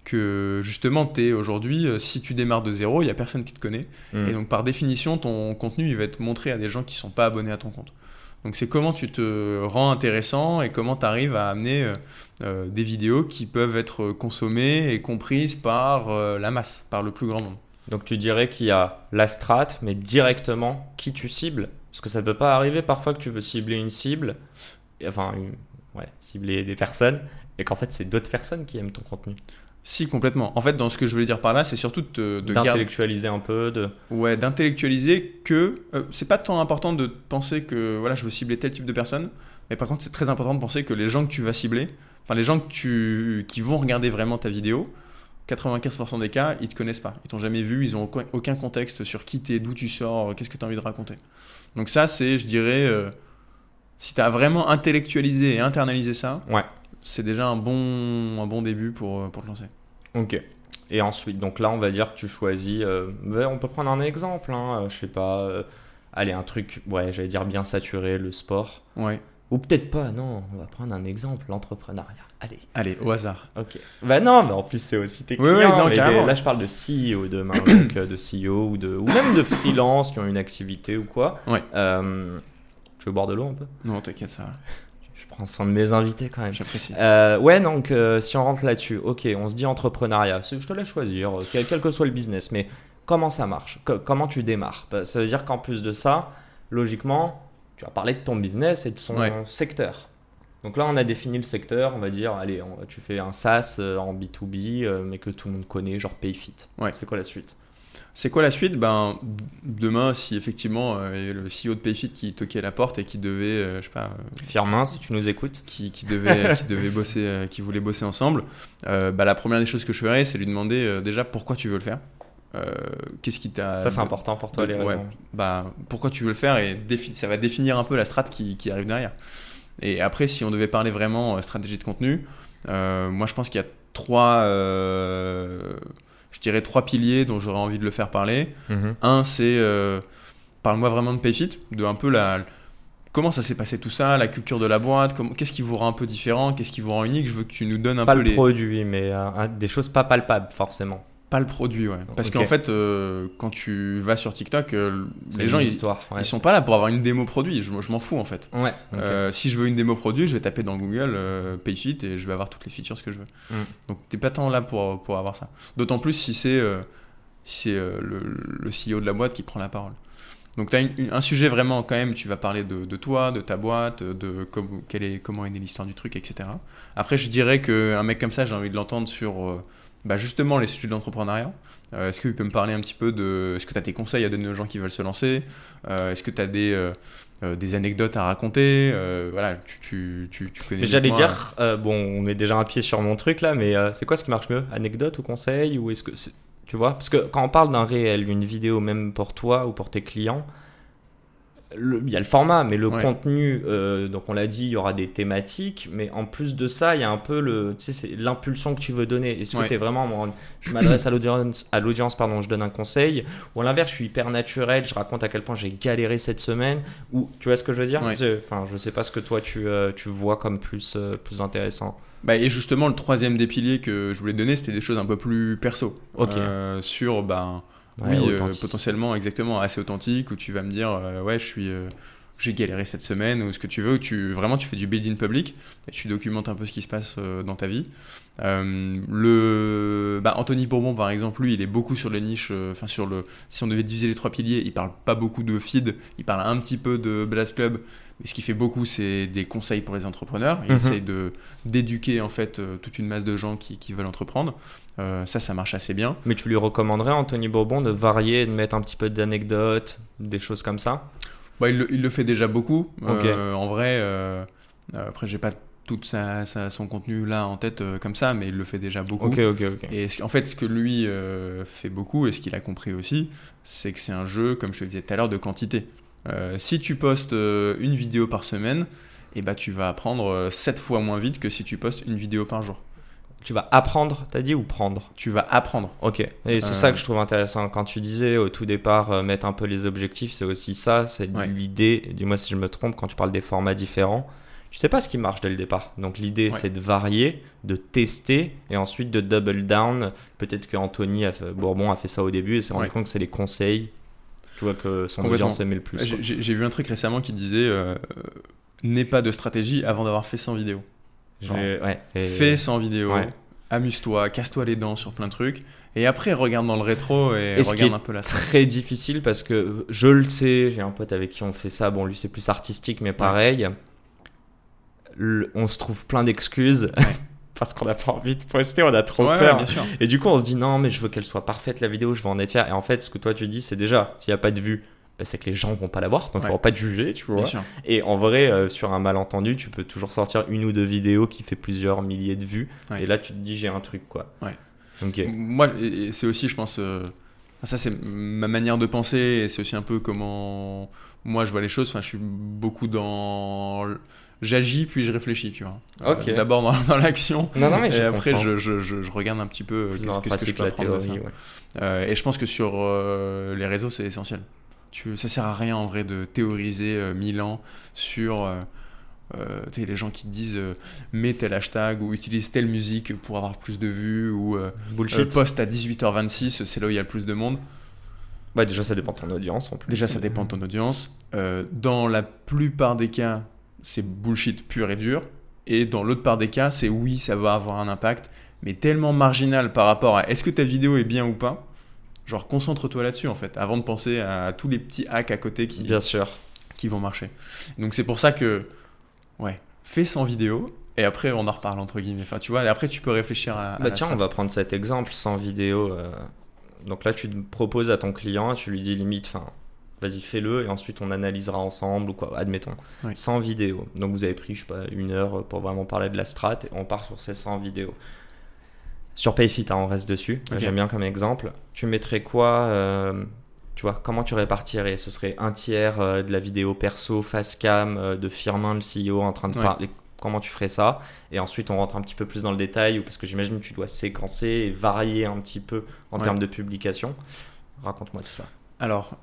que justement, tu es aujourd'hui, euh, si tu démarres de zéro, il n'y a personne qui te connaît. Mm. Et donc par définition, ton contenu, il va être montré à des gens qui sont pas abonnés à ton compte. Donc c'est comment tu te rends intéressant et comment tu arrives à amener des vidéos qui peuvent être consommées et comprises par la masse, par le plus grand nombre. Donc, tu dirais qu'il y a la strat, mais directement qui tu cibles. Parce que ça peut pas arriver parfois que tu veux cibler une cible, et- enfin, une- ouais, cibler des personnes, et qu'en fait, c'est d'autres personnes qui aiment ton contenu. Si, complètement. En fait, dans ce que je voulais dire par là, c'est surtout de, garder D'intellectualiser un peu, de. Ouais, d'intellectualiser que euh, c'est pas tant important de penser que voilà, je veux cibler tel type de personne, mais par contre, c'est très important de penser que les gens que tu vas cibler, enfin les gens que tu, qui vont regarder vraiment ta vidéo, 95% des cas, ils te connaissent pas. Ils t'ont jamais vu, ils ont aucun, contexte sur qui t'es, d'où tu sors, qu'est-ce que tu as envie de raconter. Donc ça, c'est, je dirais, euh, si tu as vraiment intellectualisé et internalisé ça, Ouais. c'est déjà un bon, un bon début pour, euh, pour te lancer. Ok. Et ensuite, donc là, on va dire que tu choisis. euh, on peut prendre un exemple, hein, euh, je sais pas. euh, allez, un truc, ouais, j'allais dire bien saturé, le sport. Ouais. Ou peut-être pas, non, on va prendre un exemple, l'entrepreneuriat. Allez. Allez, au hasard. Ok. Bah non, mais en plus c'est aussi tes Oui, clients. oui, non, mais des- là je parle de CEO demain, donc *coughs* euh, de CEO ou, de, ou même de freelance qui ont une activité ou quoi. Ouais. Euh, tu veux boire de l'eau un peu? Non, t'inquiète, ça va. Je prends soin de mes invités quand même. J'apprécie. Euh, ouais, donc euh, si on rentre là-dessus, ok, on se dit entrepreneuriat, je te laisse choisir, quel, quel que soit le business, mais comment ça marche? Co- Comment tu démarres? Bah, Ça veut dire qu'en plus de ça, logiquement, tu vas parler de ton business et de son Ouais. secteur. Donc là, on a défini le secteur, on va dire, allez, on- tu fais un SaaS euh, en B2B, euh, mais que tout le monde connaît, genre PayFit. Ouais. C'est quoi la suite? C'est quoi la suite? Ben demain, si effectivement euh, le CEO de Payfit qui toquait à la porte et qui devait, euh, je sais pas, euh, Firmin, si tu nous écoutes. qui, qui devait, *laughs* qui devait bosser, qui voulait bosser ensemble, bah, la première des choses que je ferais, c'est lui demander déjà pourquoi tu veux le faire. Euh, Qu'est-ce qui t'a ça, c'est important pour toi, de- les ouais, raisons. bah, pourquoi tu veux le faire et défi- ça va définir un peu la strate qui, qui arrive derrière. Et après, si on devait parler vraiment euh, stratégie de contenu, euh, moi je pense qu'il y a trois, euh, je dirais trois piliers dont j'aurais envie de le faire parler. Mhm. Un, c'est parle-moi vraiment de Payfit, de un peu la comment ça s'est passé tout ça, la culture de la boîte, comment- qu'est-ce qui vous rend un peu différent, qu'est-ce qui vous rend unique? Je veux que tu nous donnes un Pas peu le les produit, mais des choses pas palpables, forcément. Pas le produit, ouais. Parce Ok. qu'en fait, euh, quand tu vas sur TikTok, euh, les gens, ils, ouais, ils sont pas là pour avoir une démo produit. Je, je m'en fous, en fait. Ouais. Euh, si je veux une démo produit, je vais taper dans Google PayFit et je vais avoir toutes les features que je veux. Mm. Donc t'es pas tant là pour, pour avoir ça. D'autant plus si c'est si le, le CEO de la boîte qui prend la parole. Donc tu as un sujet vraiment quand même, tu vas parler de, de toi, de ta boîte, de quelle est, comment est née l'histoire du truc, etc. Après je dirais qu'un mec comme ça, j'ai envie de l'entendre sur bah, justement les sujets d'entrepreneuriat. Euh, Est-ce qu'il peut me parler un petit peu de... Est-ce que tu as des conseils à donner aux gens qui veulent se lancer? Euh, Est-ce que tu as des... euh, euh, des anecdotes à raconter, euh, voilà, tu, tu, tu, tu connais. J'allais que dire, bon, on met déjà un pied sur mon truc là, mais c'est quoi ce qui marche mieux? Anecdote ou conseil Ou est-ce que. Tu vois? Parce que quand on parle d'un réel, une vidéo, même pour toi ou pour tes clients, il y a le format, mais le Ouais. contenu, euh, donc on l'a dit, il y aura des thématiques, mais en plus de ça, il y a un peu le, l'impulsion que tu veux donner. Est-ce que tu es vraiment, en- je m'adresse à l'audience, à l'audience, pardon, je donne un conseil, ou à l'inverse, je suis hyper naturel, je raconte à quel point j'ai galéré cette semaine, ou tu vois ce que je veux dire? Ouais. Je- Enfin, je sais pas ce que toi tu, euh, tu vois comme plus, euh, plus intéressant. Bah, et justement, le troisième des piliers que je voulais donner, c'était des choses un peu plus perso. Ok. Sur, ben, Ouais, oui, euh, potentiellement, exactement, assez authentique, où tu vas me dire, euh, ouais, je suis. J'ai galéré cette semaine ou ce que tu veux, où tu vraiment tu fais du build in public et tu documentes un peu ce qui se passe euh, dans ta vie. Euh, le bah, Anthony Bourbon par exemple, lui, il est beaucoup sur les niches. euh, Enfin sur le, si on devait diviser les trois piliers, il parle pas beaucoup de feed, il parle un petit peu de Blast Club, mais ce qu'il fait beaucoup, c'est des conseils pour les entrepreneurs. Il Mhm. essaye de d'éduquer en fait euh, toute une masse de gens qui, qui veulent entreprendre. Euh, ça, ça marche assez bien. Mais tu lui recommanderais, Anthony Bourbon, de varier, de mettre un petit peu d'anecdotes, des choses comme ça? Bah, il, le, il le fait déjà beaucoup. Euh, en vrai, euh, euh, après, j'ai pas tout sa, sa- son contenu là en tête euh, comme ça, mais il le fait déjà beaucoup. Et ce- en fait, ce que lui euh, fait beaucoup et ce qu'il a compris aussi, c'est que c'est un jeu, comme je te le disais tout à l'heure, de quantité. Euh, si tu postes une vidéo par semaine, et bah, tu vas apprendre 7 fois moins vite que si tu postes une vidéo par jour. Tu vas apprendre, t'as dit, ou prendre? Tu vas apprendre. Ok, et c'est Euh, ça que je trouve intéressant. Quand tu disais au tout départ, euh, mettre un peu les objectifs, c'est aussi ça, c'est Ouais. l'idée, dis-moi si je me trompe, quand tu parles des formats différents, tu sais pas ce qui marche dès le départ. Donc l'idée, Ouais. c'est de varier, de tester, et ensuite de double down. Peut-être que Anthony a fait- Bourbon a fait ça au début et s'est rendu Ouais. compte que c'est les conseils, tu vois, que son audience aimait le plus. j'ai vu un truc récemment qui disait euh, euh, N'aie pas de stratégie avant d'avoir fait 100 vidéos. Ouais, et- Fais 100 vidéos, Ouais. amuse-toi, casse-toi les dents sur plein de trucs, et après regarde dans le rétro et, regarde un peu la très difficile parce que je le sais, j'ai un pote avec qui on fait ça. Bon, lui, c'est plus artistique, mais pareil. Le- on se trouve plein d'excuses Ouais. *laughs* parce qu'on n'a pas envie de poster, on a trop Ouais, peur. et du coup, on se dit non, mais je veux qu'elle soit parfaite la vidéo, je veux en être fier. Et en fait, ce que toi tu dis, c'est déjà, s'il n'y a pas de vue, bah, c'est que les gens vont pas la voir, donc Ouais. ils vont pas te juger, tu vois. Et en vrai, euh, sur un malentendu, tu peux toujours sortir une ou deux vidéos qui fait plusieurs milliers de vues. Ouais. Et là, tu te dis, j'ai un truc, quoi. Ouais. Ok. Moi, c'est aussi, je pense, euh, ça c'est ma manière de penser, et c'est aussi un peu comment moi je vois les choses. Enfin, je suis beaucoup dans. J'agis puis je réfléchis, tu vois. Euh. D'abord dans, dans l'action, et après je, je, je, je regarde un petit peu qu'est-ce qu'est-ce que je peux apprendre de ça. théorie, ouais. Euh, et je pense que sur euh, les réseaux, c'est essentiel. Tu, ça sert à rien en vrai de théoriser euh, mille ans sur euh, euh, les gens qui te disent euh, mets tel hashtag ou utilise telle musique pour avoir plus de vues ou euh, Bullshit. poste à 18h26, c'est là où il y a le plus de monde. Bah déjà ça dépend de ton audience en plus. Déjà, ça dépend de ton audience. Dans la plupart des cas, c'est bullshit pur et dur. Et dans l'autre part des cas, c'est oui, ça va avoir un impact, mais tellement marginal par rapport à est-ce que ta vidéo est bien ou pas. Genre, concentre-toi là-dessus en fait, avant de penser à tous les petits hacks à côté qui, Bien sûr. qui vont marcher. Donc, c'est pour ça que, ouais, fais 100 vidéos et après on en reparle entre guillemets. Enfin, tu vois, et après tu peux réfléchir à. à Bah la tiens, on va prendre cet exemple sans vidéo. euh, Donc là, tu te proposes à ton client, tu lui dis limite, enfin, vas-y fais-le et ensuite on analysera ensemble ou quoi, admettons, Oui. sans vidéo. Donc vous avez pris, je sais pas, une heure pour vraiment parler de la strat et on part sur ces 100 vidéos. Sur Payfit, hein, on reste dessus. J'aime bien comme exemple. Tu mettrais quoi euh, Tu vois, comment tu répartirais? Ce serait un tiers euh, de la vidéo perso, face cam, euh, de Firmin, le CEO, en train de Ouais. parler. Comment tu ferais ça? Et ensuite, on rentre un petit peu plus dans le détail, parce que j'imagine que tu dois séquencer et varier un petit peu en Ouais. termes de publication. Raconte-moi tout ça. Alors,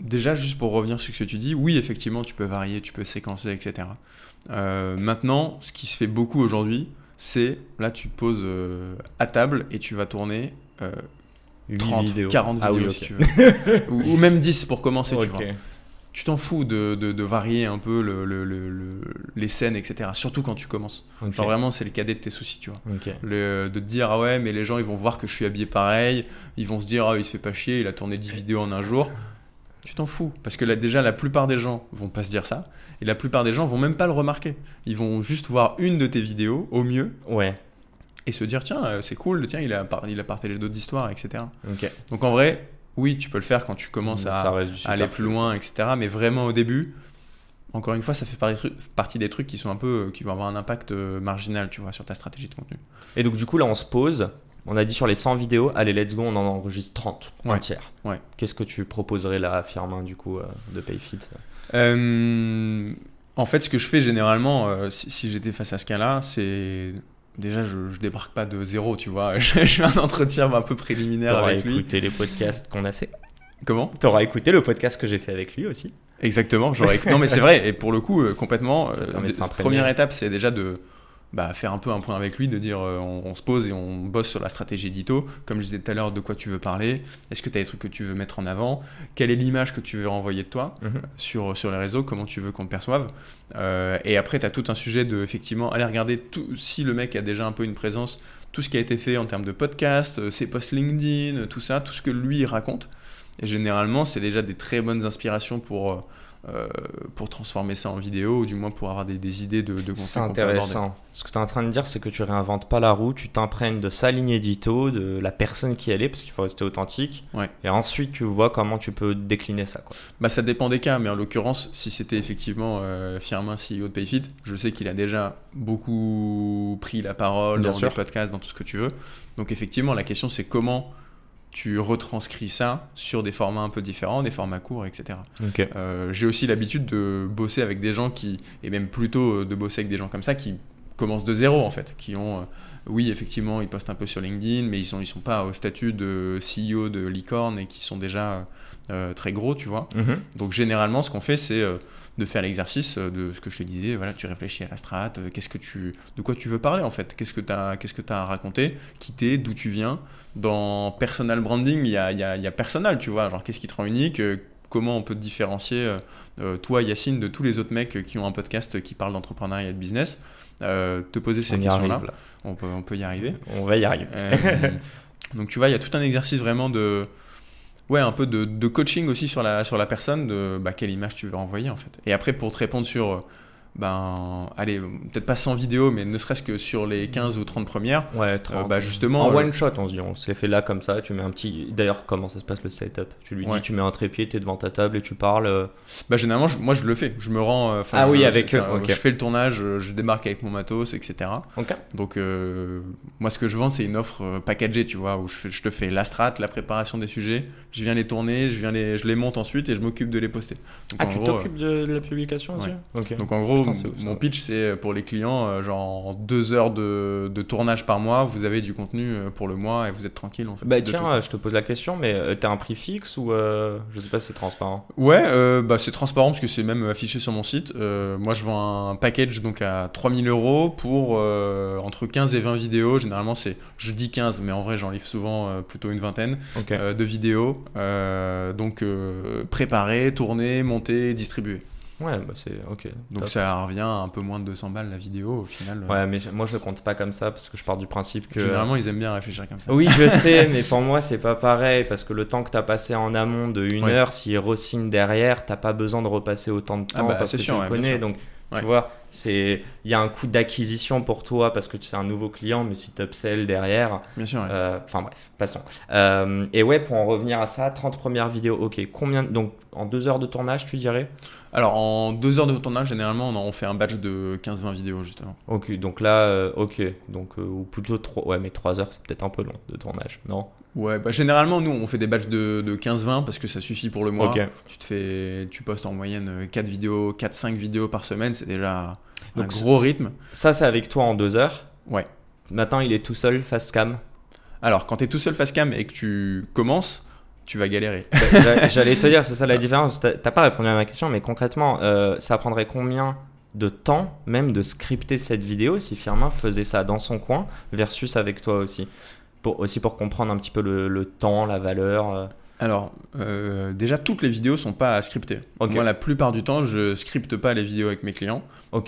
déjà, juste pour revenir sur ce que tu dis, oui, effectivement, tu peux varier, tu peux séquencer, etc. Maintenant, ce qui se fait beaucoup aujourd'hui, c'est là tu poses euh, à table et tu vas tourner euh, Huit 30, vidéos. 40 Ah vidéos oui, si ok. tu veux. ou, ou même 10 pour commencer, tu Ok. vois. Tu t'en fous de, de- de varier un peu le- le- le- le- les scènes, etc. Surtout quand tu commences. Genre vraiment, c'est le cadet de tes soucis, tu vois. De te dire, ah ouais, mais les gens, ils vont voir que je suis habillé pareil. Ils vont se dire, ah, il se fait pas chier, il a tourné 10 vidéos en un jour. Tu t'en fous. Parce que là, déjà, la plupart des gens vont pas se dire ça. Et la plupart des gens vont même pas le remarquer. Ils vont juste voir une de tes vidéos, au mieux, Ouais. et se dire, tiens, euh, c'est cool, tiens, il a, il a partagé d'autres histoires, etc. Ok. Donc en vrai, oui, tu peux le faire quand tu commences à, aller plus loin, etc. Mais vraiment au début, encore une fois, ça fait par- partie des trucs qui sont un peu, euh, qui vont avoir un impact euh, marginal, tu vois, sur ta stratégie de contenu. Et donc, du coup, là, on se pose. On a dit sur les 100 vidéos, allez, let's go, on en enregistre 30, un Ouais. tiers. Ouais. Qu'est-ce que tu proposerais là à Firmin, du coup, de PayFit Euh, en fait, ce que je fais généralement, euh, si, si j'étais face à ce cas-là, c'est déjà, je, je débarque pas de zéro, tu vois. *laughs* Fais un entretien un peu préliminaire T'auras avec lui. écouté les podcasts qu'on a fait. Comment? T'auras écouté le podcast que j'ai fait avec lui aussi. Exactement. J'aurais. non, mais c'est vrai. Et pour le coup, euh, complètement. Euh, première étape, c'est déjà de bah, faire un peu un point avec lui, de dire euh, on, on se pose et on bosse sur la stratégie édito. Comme je disais tout à l'heure, de quoi tu veux parler? Est-ce que tu as des trucs que tu veux mettre en avant? Quelle est l'image que tu veux renvoyer de toi Mhm. sur, sur les réseaux? Comment tu veux qu'on te perçoive? Euh, Et après, tu as tout un sujet de effectivement aller regarder tout, si le mec a déjà un peu une présence, tout ce qui a été fait en termes de podcast, euh, ses posts LinkedIn, tout ça, tout ce que lui raconte. Et généralement, c'est déjà des très bonnes inspirations pour, euh, euh, pour transformer ça en vidéo, ou du moins pour avoir des, des idées de, de contenu C'est intéressant. Ce que tu es en train de dire, c'est que tu réinventes pas la roue, tu t'imprègnes de sa ligne édito, de la personne qui elle est, parce qu'il faut rester authentique. Ouais. Et ensuite, tu vois comment tu peux décliner ça. Quoi. Bah, ça dépend des cas, mais en l'occurrence, si c'était effectivement euh, Firmin, CEO de Payfit, je sais qu'il a déjà beaucoup pris la parole Bien dans sûr. des podcasts, dans tout ce que tu veux. Donc effectivement, la question c'est comment tu retranscris ça sur des formats un peu différents, des formats courts, etc. Euh, J'ai aussi l'habitude de bosser avec des gens qui, et même plutôt euh, de bosser avec des gens comme ça, qui commencent de zéro en fait, qui ont, euh, oui effectivement, ils postent un peu sur LinkedIn, mais ils sont, ils sont pas au statut de CEO de licorne et qui sont déjà euh, très gros, tu vois. Mhm. Donc généralement, ce qu'on fait, c'est de faire l'exercice euh, de ce que je te disais. Voilà, tu réfléchis à la strat, euh, qu'est-ce que tu, de quoi tu veux parler en fait? Qu'est-ce que tu as, qu'est-ce que as à raconter? Qui t'es? D'où tu viens? Dans personal branding, il y a, y, a, y a personal, tu vois. Genre, qu'est-ce qui te rend unique? Euh, Comment on peut te différencier, euh, toi, Yacine, de tous les autres mecs qui ont un podcast qui parle d'entrepreneuriat et de business? Euh, Te poser ces questions-là. On peut, on peut y arriver. On va y arriver. Euh, *laughs* donc tu vois, il y a tout un exercice vraiment de, ouais, un peu de, coaching aussi sur la, sur la personne, de bah, quelle image tu veux envoyer en fait. Et après pour te répondre sur, euh, ben, allez, peut-être pas 100 vidéos, mais ne serait-ce que sur les 15 ou 30 premières, Ouais, euh, 30. bah justement, En euh, one shot, on se dit, on se les fait là comme ça, tu mets un petit. D'ailleurs, comment ça se passe le setup? Tu lui Ouais. dis, tu mets un trépied, tu es devant ta table et tu parles. euh, bah, généralement, je- moi je le fais. Je me rends. euh, Ah je- oui, avec ça, eux, ok. Je fais le tournage, je débarque avec mon matos, etc. Ok. Donc, euh, moi, ce que je vends, c'est une offre euh, packagée, tu vois, où je, fais, je te fais la strat, la préparation des sujets, je viens les tourner, je, viens les, je les monte ensuite et je m'occupe de les poster. Donc, Ah, tu t'occupes de, de la publication aussi? ouais. Ok. euh, Donc, en gros, Mon pitch, c'est euh, pour les clients, euh, genre en deux heures de, de tournage par mois, vous avez du contenu euh, pour le mois et vous êtes tranquille. En fait, Bah tiens, tout. je te pose la question, mais t'as un prix fixe ou euh, je sais pas si c'est transparent? Ouais, euh, bah, c'est transparent parce que c'est même affiché sur mon site. Euh, moi, je vends un package donc à 3000 euros pour entre 15 et 20 vidéos. Généralement, c'est, je dis 15, mais en vrai, j'en livre souvent plutôt une vingtaine de vidéos. Donc, préparées, tournées, montées, distribuées. Ouais, bah c'est ok. Donc, top. ça revient à un peu moins de 200 balles la vidéo au final. Ouais, mais moi je le compte pas comme ça parce que je pars du principe que. Généralement, ils aiment bien réfléchir comme ça. Oui, je sais, mais pour moi, c'est pas pareil parce que le temps que t'as passé en amont de une Ouais. heure, s'il re-signe derrière, t'as pas besoin de repasser autant de Ah temps bah, parce que sûr, tu ouais, le bien connais. Donc, Ouais. tu vois, c'est il y a un coût d'acquisition pour toi parce que c'est un nouveau client, mais si tu upsell derrière, Bien sûr. ouais. euh, enfin bref, passons. Euh, et ouais, pour en revenir à ça, 30 premières vidéos, ok. Combien donc en deux heures de tournage, tu dirais? Alors, en deux heures de tournage, généralement, on, en- fait un batch de 15-20 vidéos justement. Ok, donc là, euh, ok, donc euh, ou plutôt 3 ouais, mais 3 heures, c'est peut-être un peu long de tournage, non? Ouais, bah généralement, nous, on fait des batchs de, de 15-20 parce que ça suffit pour le mois. Ok. Tu te fais, tu postes en moyenne 4 vidéos, 4-5 vidéos par semaine, c'est déjà un gros rythme. Ça, c'est avec toi en deux heures? Ouais. Maintenant, il est tout seul face cam? Alors, quand tu es tout seul face cam et que tu commences, tu vas galérer. *laughs* J'a- J'allais te dire, c'est ça la différence. T'as pas répondu à ma question, mais concrètement, euh, ça prendrait combien de temps même de scripter cette vidéo si Firmin faisait ça dans son coin versus avec toi aussi? Pour, Aussi pour comprendre un petit peu le, le temps, la valeur. euh. Alors, euh, déjà, toutes les vidéos sont pas à scripter. Ok. Moi, la plupart du temps, je scripte pas les vidéos avec mes clients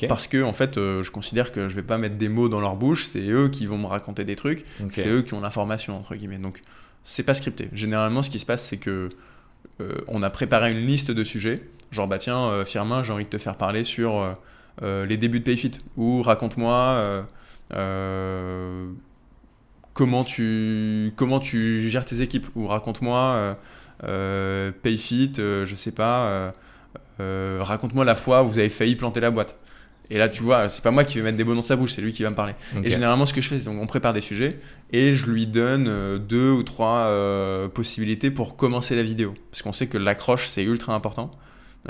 parce que, en fait, euh, je considère que je vais pas mettre des mots dans leur bouche. C'est eux qui vont me raconter des trucs. C'est eux qui ont l'information entre guillemets. Donc, c'est pas scripté. Généralement, ce qui se passe, c'est que euh, on a préparé une liste de sujets. Genre, bah tiens, euh, Firmin, j'ai envie de te faire parler sur euh, euh, les débuts de Payfit. Ou raconte-moi comment tu comment tu gères tes équipes. Ou raconte-moi Payfit, je sais pas. raconte-moi la fois où vous avez failli planter la boîte. Et là, tu vois, c'est pas moi qui vais mettre des mots dans sa bouche, c'est lui qui va me parler. Et généralement, ce que je fais, c'est on prépare des sujets et je lui donne euh, deux ou trois euh, possibilités pour commencer la vidéo. Parce qu'on sait que l'accroche, c'est ultra important.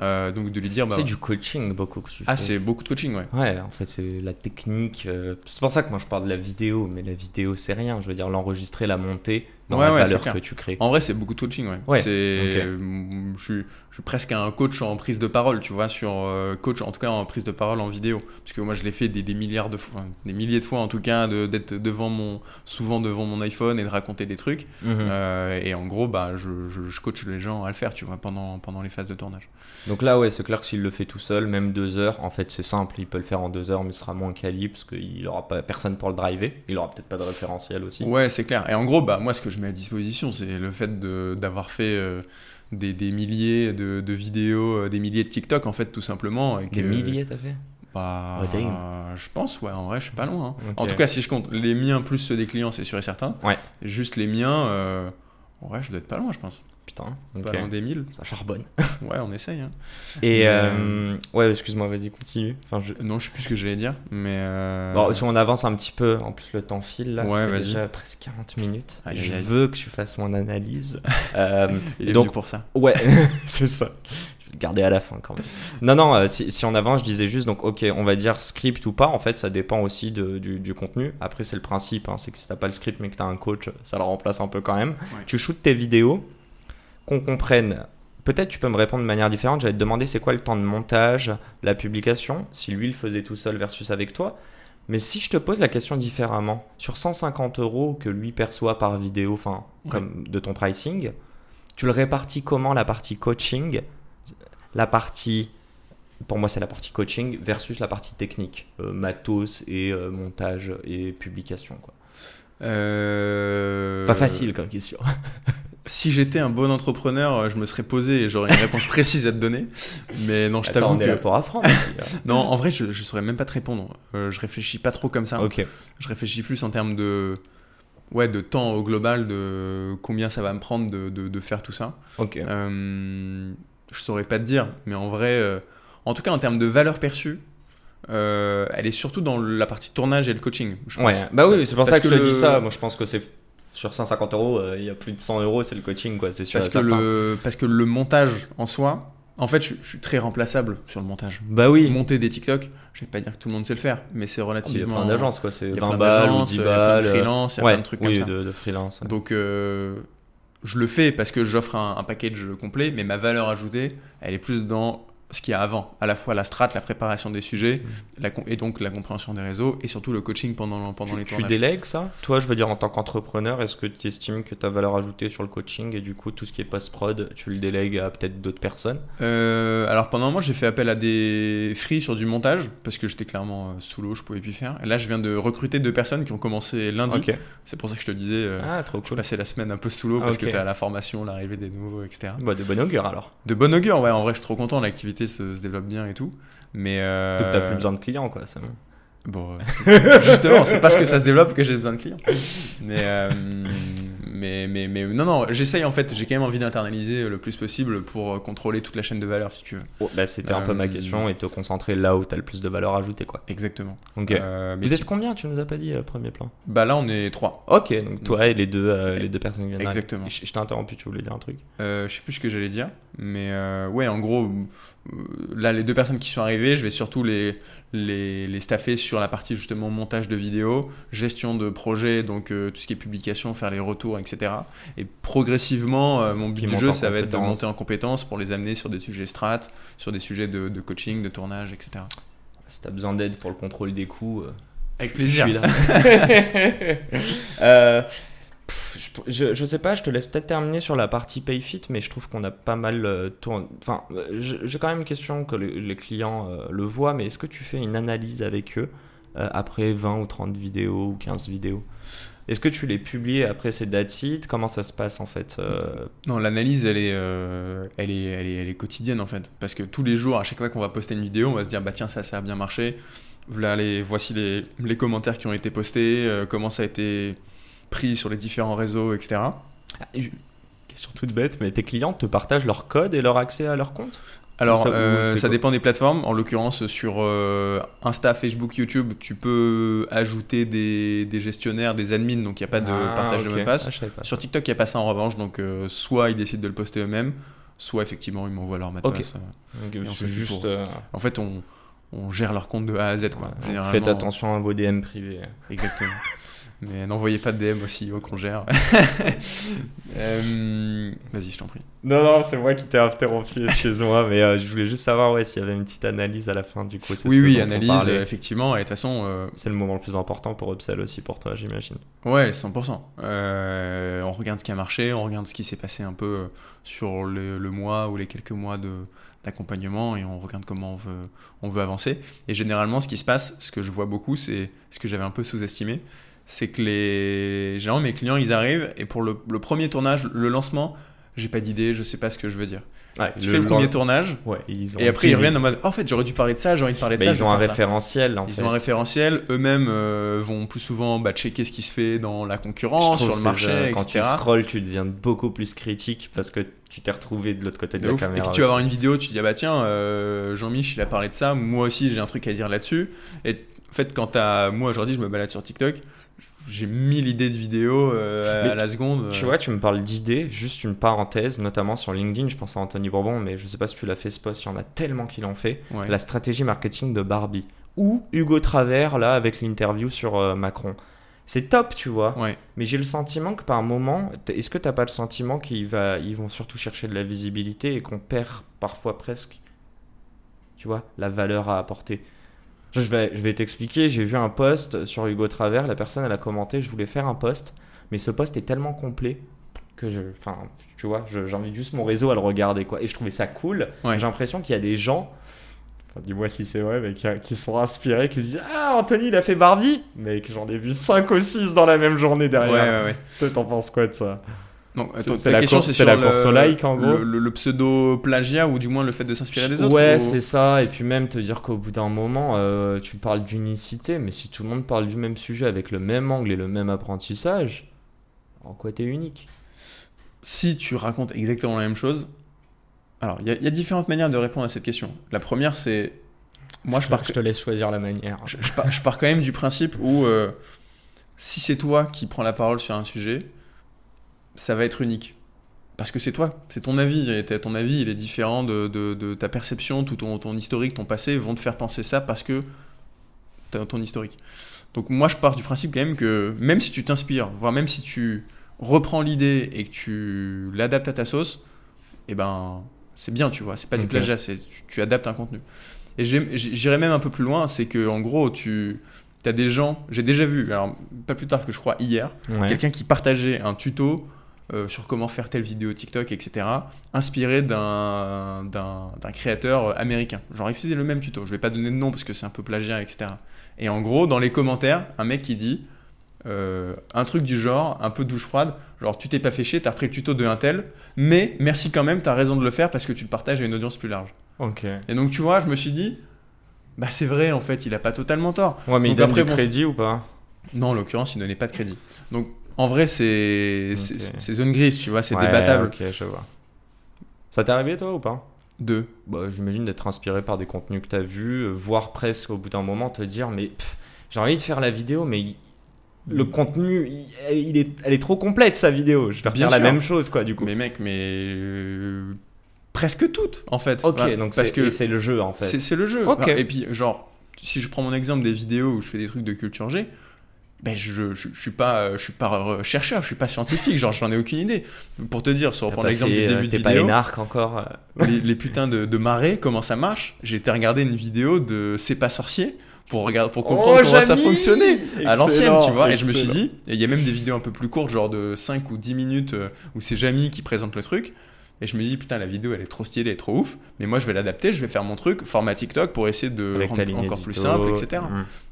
Euh, donc de lui dire, bah, c'est du coaching beaucoup que ah, c'est beaucoup de coaching, ouais. Ouais, en fait, c'est la technique. euh, C'est pour ça que moi je parle de la vidéo, mais la vidéo c'est rien. Je veux dire, l'enregistrer, la monter dans Ouais, la ouais, valeur c'est clair. que tu crées. En vrai, c'est beaucoup de coaching, ouais. Je, suis, je suis presque un coach en prise de parole, tu vois, sur euh, coach, en tout cas en prise de parole en vidéo, parce que moi, je l'ai fait des, des milliards de fois, des milliers de fois en tout cas, de- d'être devant mon, souvent devant mon iPhone et de raconter des trucs. Mhm. Euh, et en gros, bah, je, je, je coach les gens à le faire, tu vois, pendant, pendant les phases de tournage. Donc là, ouais, c'est clair que s'il le fait tout seul, même deux heures, en fait, c'est simple, il peut le faire en deux heures, mais ce sera moins quali parce qu'il aura pas personne pour le driver. Il aura peut-être pas de référentiel aussi. Ouais, c'est clair. Et en gros, bah, moi, ce que je mets à disposition, c'est le fait de- d'avoir fait euh, des, des milliers de, de vidéos, euh, des milliers de TikTok, en fait, tout simplement. et Des que- milliers, t'as fait? Bah, je pense, ouais, en vrai, je suis pas loin. hein. En tout cas, si je compte les miens plus ceux des clients, c'est sûr et certain. Ouais. Juste les miens, euh, ouais, je dois être pas loin, je pense. Putain, ok. Pas loin des 1000. Ça charbonne. *laughs* Ouais, on essaye. hein. Et euh, ouais, excuse-moi, vas-y, continue. Enfin, je... Non, je sais plus ce que j'allais dire, mais. euh, Bon, si on avance un petit peu, en plus le temps file là, Ouais, ça fait vas-y. déjà presque 40 minutes. Je veux que tu fasses mon analyse. Euh, *laughs* il est donc, venu pour ça. Ouais, *laughs* c'est ça. Je vais le garder à la fin quand même. Non, non, euh, si, si on avance, je disais juste, donc ok, on va dire script ou pas, en fait, ça dépend aussi de- du, du contenu. Après, c'est le principe, hein, c'est que si t'as pas le script mais que t'as un coach, ça le remplace un peu quand même. Ouais. Tu shootes tes vidéos, qu'on comprenne. Peut-être tu peux me répondre de manière différente. J'allais te demander c'est quoi le temps de montage, la publication, si lui le faisait tout seul versus avec toi. Mais si je te pose la question différemment, sur 150 euros que lui perçoit par vidéo, enfin, Ouais. comme de ton pricing, tu le répartis comment la partie coaching, la partie, pour moi c'est la partie coaching versus la partie technique, euh, matos et euh, montage et publication quoi. Euh... Pas facile comme question. *laughs* Si j'étais un bon entrepreneur, euh, je me serais posé et j'aurais une réponse précise à te donner. Mais non, je t'avoue que. pour apprendre. aussi. *laughs* Non, en vrai, je, je saurais même pas te répondre. Euh, je réfléchis pas trop comme ça. ok. Je réfléchis plus en termes de. Ouais, de temps au global, de combien ça va me prendre de, de, de faire tout ça. Ok. Euh, je saurais pas te dire, mais en vrai, euh, en tout cas en termes de valeur perçue, euh, elle est surtout dans la partie tournage et le coaching. Je pense. Ouais, bah oui, c'est pour Parce ça que, que je te le- dis ça. Moi, je pense que c'est sur 150 euros, euh, il y a plus de 100 euros, c'est le coaching, quoi. C'est sûr. Parce que, le, parce que le montage en soi, en fait, je, je suis très remplaçable sur le montage. Bah oui. Monter des TikTok, je vais pas dire que tout le monde sait le faire, mais c'est Il y a relativement. plein d'agences, quoi. C'est il y a 20 plein balles ou d'agences, 10 il y a plein de balles. freelance, il y a plein de trucs oui, comme ça. De, de freelance. ouais. Donc, euh, je le fais parce que j'offre un, un package complet, mais ma valeur ajoutée, elle est plus dans ce qu'il y a avant, à la fois la strat, la préparation des sujets, la com- et donc la compréhension des réseaux, et surtout le coaching pendant, pendant tu, les tu tournages. délègues ça? Toi, je veux dire, en tant qu'entrepreneur, est-ce que tu estimes que ta valeur ajoutée sur le coaching et du coup, tout ce qui est post-prod, tu le délègues à peut-être d'autres personnes? Euh, alors pendant un mois, j'ai fait appel à des free sur du montage, parce que j'étais clairement euh, sous l'eau, je pouvais plus faire. Et là, je viens de recruter deux personnes qui ont commencé lundi. C'est pour ça que je te disais, euh, Ah, trop je cool. passais la semaine un peu sous l'eau Ah, parce que t'es à la formation, l'arrivée des nouveaux, etc. Bah, de bon augure alors. De bon augure, ouais, en vrai, je suis trop content, l'activité se, se développe bien et tout. Mais. Euh... Donc, t'as plus besoin de clients, quoi. c'est bon. Euh, *laughs* justement, c'est parce que ça se développe que j'ai besoin de clients. Mais, euh, mais, mais, mais non, non, j'essaye en fait, j'ai quand même envie d'internaliser le plus possible pour contrôler toute la chaîne de valeur si tu veux. Oh, bah, c'était un peu ma question et te concentrer là où t'as le plus de valeur ajoutée, quoi. Exactement. Ok. Euh, mais Vous êtes combien Tu nous as pas dit, premier plan? Bah là, on est trois. Ok, donc toi et les deux, les deux personnes qui viennent d'arriver. Exactement. Je, je t'ai interrompu, tu voulais dire un truc? Je sais plus ce que j'allais dire, mais ouais, en gros, là, les deux personnes qui sont arrivées, je vais surtout les, les, les staffer sur la partie justement montage de vidéos, gestion de projet, donc euh, tout ce qui est publication, faire les retours, etc. Et progressivement, euh, mon but du jeu, ça va être de compétences. monter en compétences pour les amener sur des sujets strat, sur des sujets de, de coaching, de tournage, etc. Si t'as besoin d'aide pour le contrôle des coûts, euh, Avec je plaisir. suis là. *laughs* *laughs* Je, je- sais pas, je te laisse peut-être terminer sur la partie PayFit, mais je trouve qu'on a pas mal euh, tourné. Enfin, euh, j'ai quand même une question que le- les clients euh, le voient, mais est-ce que tu fais une analyse avec eux après 20 ou 30 vidéos ou 15 vidéos? Est-ce que tu les publies après that's it Comment ça se passe en fait Non, l'analyse, elle, est, elle, est, elle, est, elle est quotidienne en fait. Parce que tous les jours, à chaque fois qu'on va poster une vidéo, on va se dire bah tiens, ça, ça a bien marché. Voilà les, voici les, les commentaires qui ont été postés, comment ça a été pris sur les différents réseaux, etc. ah, je- Question toute bête, mais tes clients te partagent leur code et leur accès à leur compte? Alors, Ça- euh, ça dépend des plateformes. En l'occurrence, sur euh, Insta, Facebook, YouTube, tu peux ajouter des, des gestionnaires, des admins, donc il n'y a pas de Ah, partage de mot de passe. Ah. Sur TikTok, il n'y a pas ça en revanche, donc euh, soit ils décident de le poster eux-mêmes, soit effectivement ils m'envoient leur mot de Ok. passe. On dit juste. pour- En fait, on, on gère leur compte de A à Z, quoi. Généralement, Faites attention à vos DM privés. Exactement. *laughs* Mais n'envoyez pas de DM aussi au qu'on gère. *laughs* Euh, Vas-y, je t'en prie. Non, non, c'est moi qui t'ai interrompu, *laughs* excuse-moi, mais euh, je voulais juste savoir ouais, s'il y avait une petite analyse à la fin du coup. Oui, oui, analyse, euh, effectivement. Et de toute façon, euh, C'est le moment le plus important pour Upsell aussi pour toi, j'imagine. ouais, 100%. Euh, on regarde ce qui a marché, on regarde ce qui s'est passé un peu sur le, le mois ou les quelques mois de d'accompagnement et on regarde comment on veut, on veut avancer. Et généralement, ce qui se passe, ce que je vois beaucoup, c'est ce que j'avais un peu sous-estimé, c'est que les généralement mes clients, ils arrivent et pour le, le premier tournage, le lancement, j'ai pas d'idée, je sais pas ce que je veux dire. Ouais, Tu fais le premier tournage Ouais, ils ont et après ils reviennent en mode en fait j'aurais dû parler de ça, j'ai envie de parler de Bah, ça. ils ont un référentiel en Ils fait. ont un référentiel, eux-mêmes euh, vont plus souvent bah, checker ce qui se fait dans la concurrence, sur le marché, etc. Quand tu scrolls, tu deviens beaucoup plus critique parce que tu t'es retrouvé de l'autre côté de, De la ouf. caméra. Et puis tu vas avoir aussi. une vidéo, tu te dis ah bah tiens, euh, Jean-Mich il a parlé de ça, moi aussi j'ai un truc à dire là-dessus. Et en fait quand t'as, moi aujourd'hui je me balade sur TikTok, j'ai mille idées de vidéos euh, à la seconde. Tu euh. vois, tu me parles d'idées, juste une parenthèse, notamment sur LinkedIn, je pense à Anthony Bourbon, mais je sais pas si tu l'as fait ce post, il y en a tellement qui l'ont fait. Ouais. La stratégie marketing de Barbie. Ou Hugo Travers, là, avec l'interview sur euh, Macron. C'est top, tu vois. Ouais. Mais j'ai le sentiment que par moment, est-ce que t'as pas le sentiment qu'ils va, ils vont surtout chercher de la visibilité et qu'on perd parfois presque, tu vois, la valeur à apporter? Je vais, je vais t'expliquer, j'ai vu un post sur Hugo Travers, la personne elle a commenté, je voulais faire un post, mais ce post est tellement complet que je, enfin, tu vois, j'invite juste mon réseau à le regarder quoi. Et je trouvais ça cool. Ouais. J'ai l'impression qu'il y a des gens, enfin, dis-moi si c'est vrai, mais qui, qui sont inspirés, qui se disent ah Anthony il a fait Barbie, mais que j'en ai vu 5 ou 6 dans la même journée derrière. ouais, ouais. Toi t'en penses quoi de ça? C'est- attends, c'est ta la question, course- c'est la le- course au like, en gros Le, le- le pseudo plagiat ou du moins le fait de s'inspirer des autres. Ouais, ou- c'est ça. Et puis même te dire qu'au bout d'un moment, euh, tu parles d'unicité, mais si tout le monde parle du même sujet avec le même angle et le même apprentissage, en quoi t'es unique? Si tu racontes exactement la même chose, alors il y, a- il y a différentes manières de répondre à cette question. La première, c'est moi je pars, je te laisse choisir la manière. je, je pars, je pars quand même du principe où euh, si c'est toi qui prends la parole sur un sujet, ça va être unique. Parce que c'est toi, c'est ton avis, et ton avis il est différent de, de- de ta perception, tout ton, ton historique, ton passé vont te faire penser ça parce que t'as ton historique. Donc moi je pars du principe quand même que même si tu t'inspires, voire même si tu reprends l'idée et que tu l'adaptes à ta sauce, eh ben c'est bien, tu vois, c'est pas du plagiat, c'est tu, tu adaptes un contenu. Et j'irai même un peu plus loin, c'est que en gros tu as des gens, j'ai déjà vu, alors pas plus tard que je crois hier, Ouais. quelqu'un qui partageait un tuto euh, sur comment faire telle vidéo TikTok, etc., inspiré d'un d'un- d'un créateur américain. Genre, il faisait le même tuto. Je vais pas donner de nom parce que c'est un peu plagiat, etc. Et en gros, dans les commentaires, un mec qui dit euh, un truc du genre, un peu douche froide, genre, tu t'es pas fait chier, t'as repris le tuto de un tel, mais merci quand même, t'as raison de le faire parce que tu le partages à une audience plus large. Ok. Et donc, tu vois, je me suis dit, bah c'est vrai, en fait, il a pas totalement tort. Ouais, mais il Donc donne après, du bon, crédit ou pas? Non, en l'occurrence, il donnait pas de crédit. Donc, en vrai, c'est c'est- Ok. c'est zone grise, tu vois, c'est Ouais, débattable. Ok, je vois. Ça t'est arrivé toi ou pas? Deux. bah, J'imagine d'être inspiré par des contenus que t'as vus, euh, voire presque au bout d'un moment te dire mais j'ai envie de faire la vidéo, mais le contenu, il, elle- il est, elle est trop complète sa vidéo. Je vais faire la même chose quoi du coup. Mais mec, mais euh, presque toutes, en fait. ok, Ouais, donc parce c'est que c'est le jeu en fait. c'est le jeu. Ok. Et puis, genre, si je prends mon exemple des vidéos où je fais des trucs de culture G, ben je, je, je suis pas je suis pas chercheur, je suis pas scientifique, genre j'en ai aucune idée. Pour te dire, sur T'as reprendre pas l'exemple du euh, début de T'es pas vidéo, énarque encore. euh. les, les putains de, de marées, comment ça marche? J'ai été regarder une vidéo de C'est pas sorcier pour regarder pour comprendre Oh, comment ça fonctionnait à l'ancienne, tu vois. Et je me suis dit, et il y a même des vidéos un peu plus courtes, genre de 5 ou 10 minutes, euh, où c'est Jamie qui présente le truc. Et je me dis, putain, la vidéo, elle est trop stylée, elle est trop ouf. Mais moi, je vais l'adapter, je vais faire mon truc, format TikTok, pour essayer de Avec rendre encore plus simple, etc.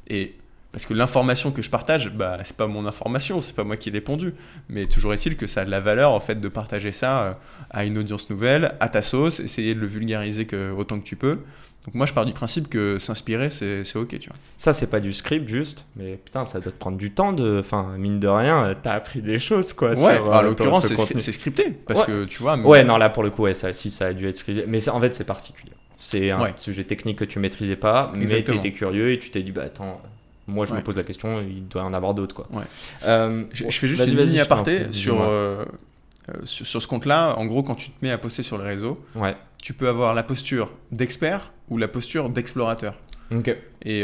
Et parce que l'information que je partage, bah, c'est pas mon information, c'est pas moi qui l'ai pondue. Mais toujours est-il que ça a de la valeur, en fait, de partager ça euh, à une audience nouvelle, à ta sauce, essayer de le vulgariser que, autant que tu peux. Donc moi, je pars du principe que s'inspirer, c'est ok, tu vois. Ça, c'est pas du script juste, mais putain, ça doit te prendre du temps de. Enfin, mine de rien, euh, t'as appris des choses quoi. Ouais, sur, euh, en ton- l'occurrence, ce c'est scripté. Parce Ouais. que, tu vois... Ouais, non, là pour le coup, ouais, ça, si ça a dû être scripté. Mais c'est- en fait, c'est particulier. C'est un Ouais. sujet technique que tu maîtrisais pas, mais Exactement. t'étais curieux et tu t'es dit, bah attends, moi je me pose la question, il doit en avoir d'autres quoi. Ouais. Euh, Je, bon, je fais juste une mini aparté sur, dis-moi. euh, euh, sur, sur ce compte-là. En gros, quand tu te mets à poster sur les réseaux, Ouais, tu peux avoir la posture d'expert ou la posture d'explorateur. ok. Et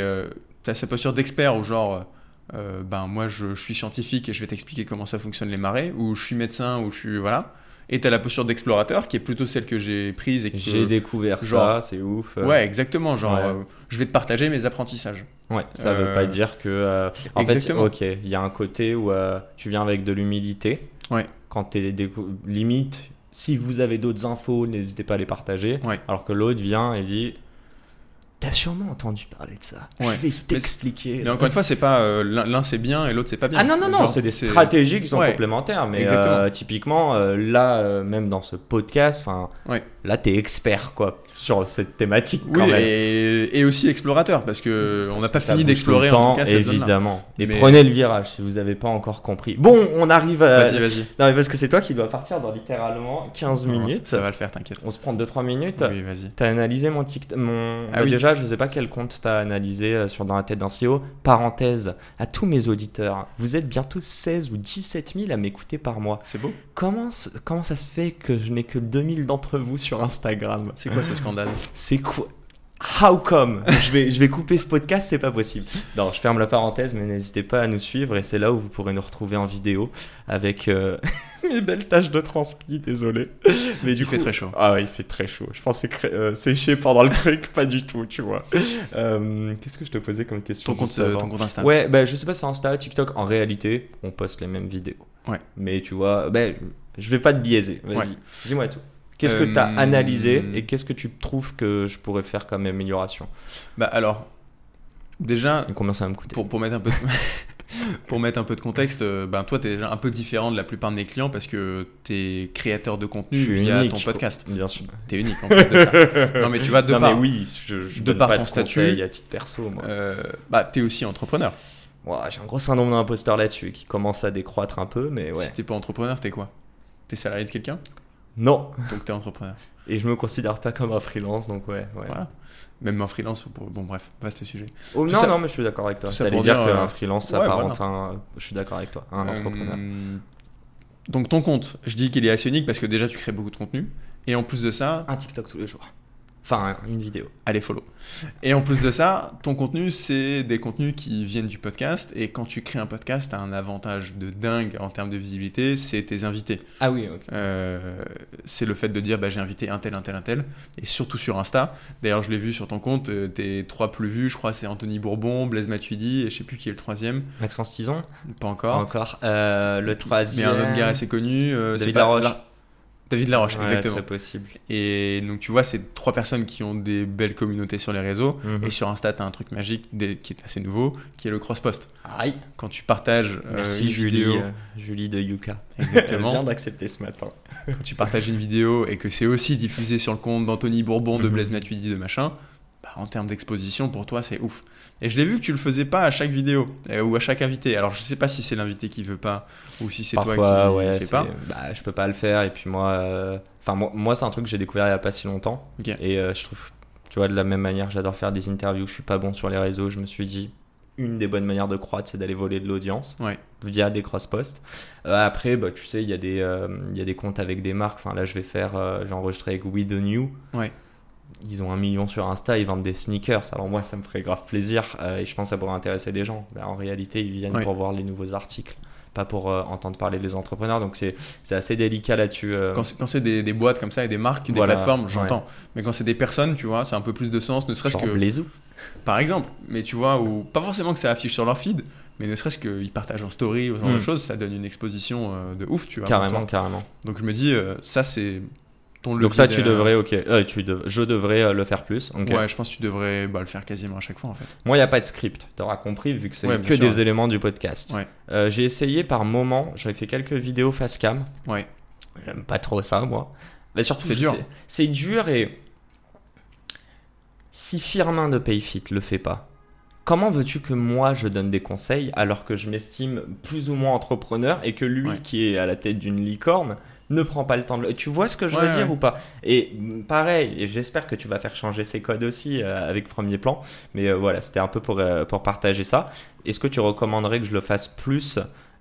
tu as cette posture d'expert où genre, euh, ben moi je, je suis scientifique et je vais t'expliquer comment ça fonctionne les marées, ou je suis médecin, ou je suis... Voilà. Et tu as la posture d'explorateur qui est plutôt celle que j'ai prise et que... J'ai découvert genre- ça, c'est ouf. euh, Ouais, exactement. Genre, Ouais. euh, je vais te partager mes apprentissages. Ouais, ça veut Euh, pas dire que. euh, en exactement. fait, ok, il y a un côté où euh, tu viens avec de l'humilité. Ouais. Quand t'es limite, si vous avez d'autres infos, n'hésitez pas à les partager. Ouais. Alors que l'autre vient et dit T'as sûrement entendu parler de ça. Ouais. Je vais t'expliquer. Mais encore une fois, c'est pas euh, l'un c'est bien et l'autre c'est pas bien. Ah non, non, non, c'est des stratégies qui sont Ouais. complémentaires. Mais Exactement. euh, typiquement, euh, là, euh, même dans ce podcast, enfin, Ouais. Là, t'es expert, quoi, sur cette thématique. Oui, quand même. et, et aussi explorateur, parce que on n'a pas fini d'explorer en tout cas cette évidemment. Et Mais- prenez le virage si vous n'avez pas encore compris. Bon, on arrive à. Vas-y, vas-y. Non, mais parce que c'est toi qui dois partir dans littéralement 15 Non, minutes. Ça, va le faire, t'inquiète. On se prend 2-3 minutes. Oui, vas-y. T'as analysé mon TikTok. Mon... Ah oui. Déjà, je sais pas quel compte t'as analysé euh, sur Dans la tête d'un CEO. Parenthèse, à tous mes auditeurs, vous êtes bientôt 16 ou 17 000 à m'écouter par mois. C'est beau. Comment, comment ça se fait que je n'ai que 2000 d'entre vous sur Instagram C'est quoi ce scandale C'est quoi How come je vais, je vais couper ce podcast, c'est pas possible. Non, je ferme la parenthèse, mais n'hésitez pas à nous suivre et c'est là où vous pourrez nous retrouver en vidéo avec euh, *laughs* mes belles taches de transpi, désolé. Mais du Il coup, fait très chaud. Ah ouais, il fait très chaud. Je pensais euh, sécher pendant le truc, *laughs* pas du tout, tu vois. Euh, Qu'est-ce que je te posais comme question Ton compte, ton compte Insta. Ouais, bah, je sais pas si Insta, TikTok. En réalité, on poste les mêmes vidéos. Ouais. Mais tu vois, ben, je vais pas te biaiser. Vas-y, Ouais. dis-moi tout. Qu'est-ce que Euh, tu as analysé et qu'est-ce que tu trouves que je pourrais faire comme amélioration Bah alors, déjà, Et combien ça va me coûter pour, pour mettre un peu de... *laughs* pour mettre un peu de contexte, euh, ben toi t'es déjà un peu différent de la plupart de mes clients parce que t'es créateur de contenu via unique. ton podcast. Bien sûr. T'es unique en plus de ça. *laughs* Non mais tu vas de non, mais oui, je, je de par pas ton de statut, à titre perso, moi. euh, bah t'es aussi entrepreneur. Ouah, J'ai un gros syndrome d'imposteur là-dessus qui commence à décroître un peu, mais ouais. Si t'es pas entrepreneur, t'es quoi? T'es salarié de quelqu'un? Non, Donc t'es entrepreneur. et je me considère pas comme un freelance, donc ouais. ouais. Voilà. Même en freelance, bon bref, vaste sujet. Oh, non, ça- non, mais je suis d'accord avec toi. T'allais pour dire, dire, qu'un euh, freelance ouais, s'apparente à un. Je suis d'accord avec toi, un entrepreneur. Euh, Donc ton compte, je dis qu'il est assez unique parce que déjà tu crées beaucoup de contenu. Et en plus de ça, Un TikTok tous les jours. Enfin, une vidéo. allez follow. Et en plus de ça, ton contenu, c'est des contenus qui viennent du podcast. Et quand tu crées un podcast, t'as un avantage de dingue en termes de visibilité, c'est tes invités. Ah oui, ok. Euh, c'est le fait de dire bah, j'ai invité un tel, un tel, un tel, et surtout sur Insta. D'ailleurs, je l'ai vu sur ton compte, euh, tes trois plus vus, je crois, c'est Anthony Bourbon, Blaise Matuidi, et je sais plus qui est le troisième, Maxence Tison pas Pas encore. encore. Euh, le Mais troisième. un autre gars assez connu. euh, David pas- Laroche. La- David Laroche, Ouais, exactement. Très possible. Et donc tu vois, c'est trois personnes qui ont des belles communautés sur les réseaux. Mhm. Et sur Insta, tu as un truc magique des- qui est assez nouveau, qui est le cross-post. Aïe. Quand tu partages euh, Merci une Julie, vidéo, euh, Julie de Yuka. exactement, *laughs* vient d'accepter ce matin. quand tu partages une vidéo et que c'est aussi diffusé sur le compte d'Anthony Bourbon, de Mhm. Blaise Matuidi, de machin, bah, en termes d'exposition, pour toi, c'est ouf. Et je l'ai vu que tu le faisais pas à chaque vidéo euh, ou à chaque invité. Alors je sais pas si c'est l'invité qui veut pas ou si c'est toi qui ouais, fais pas. Bah, je peux pas le faire. Et puis moi, euh, enfin moi, moi c'est un truc que j'ai découvert il y a pas si longtemps. Et euh, je trouve, tu vois, de la même manière, j'adore faire des interviews. Je suis pas bon sur les réseaux. Je me suis dit, une des bonnes manières de croître, c'est d'aller voler de l'audience Ouais. via des cross-posts. Euh, après, bah, tu sais, il y, a des, euh, y a des comptes avec des marques. Enfin, là, je vais faire, euh, j'ai enregistré avec We The New. Ouais. Ils ont un million sur Insta, ils vendent des sneakers. Alors moi, ça me ferait grave plaisir euh, et je pense que ça pourrait intéresser des gens. Mais en réalité, ils viennent pour voir les nouveaux articles, pas pour euh, entendre parler des entrepreneurs. Donc c'est assez délicat là-dessus. euh. Quand c'est, des, des boîtes comme ça et des marques, Voilà, des plateformes, j'entends. Mais quand c'est des personnes, tu vois, c'est un peu plus de sens, ne serait-ce que. Blaisou. Par exemple, mais tu vois, ou pas forcément que ça affiche sur leur feed, mais ne serait-ce qu'ils partagent en story ou ce genre Mm. de choses, ça donne une exposition de ouf, tu vois. Carrément, carrément. Donc je me dis, ça c'est ton levier. Donc ça, tu devrais, ok. Euh, tu dev- Je devrais euh, le faire plus. Ouais, je pense que tu devrais bah, le faire quasiment à chaque fois en fait. Moi, il n'y a pas de script, tu auras compris, vu que c'est Ouais, que sûr, des ouais. éléments du podcast. Ouais. Euh, j'ai essayé par moment, j'avais fait quelques vidéos face cam. Ouais. J'aime pas trop ça, moi. Mais surtout, C'est dur. C'est dur et. Si Firmin de Payfit le fait pas, comment veux-tu que moi je donne des conseils alors que je m'estime plus ou moins entrepreneur et que lui Ouais. qui est à la tête d'une licorne ne prend pas le temps de le... Tu vois ce que je veux dire ouais. ou pas? Et pareil, et j'espère que tu vas faire changer ces codes aussi euh, avec Premier Plan. Mais euh, voilà, c'était un peu pour, euh, pour partager ça. Est-ce que tu recommanderais que je le fasse plus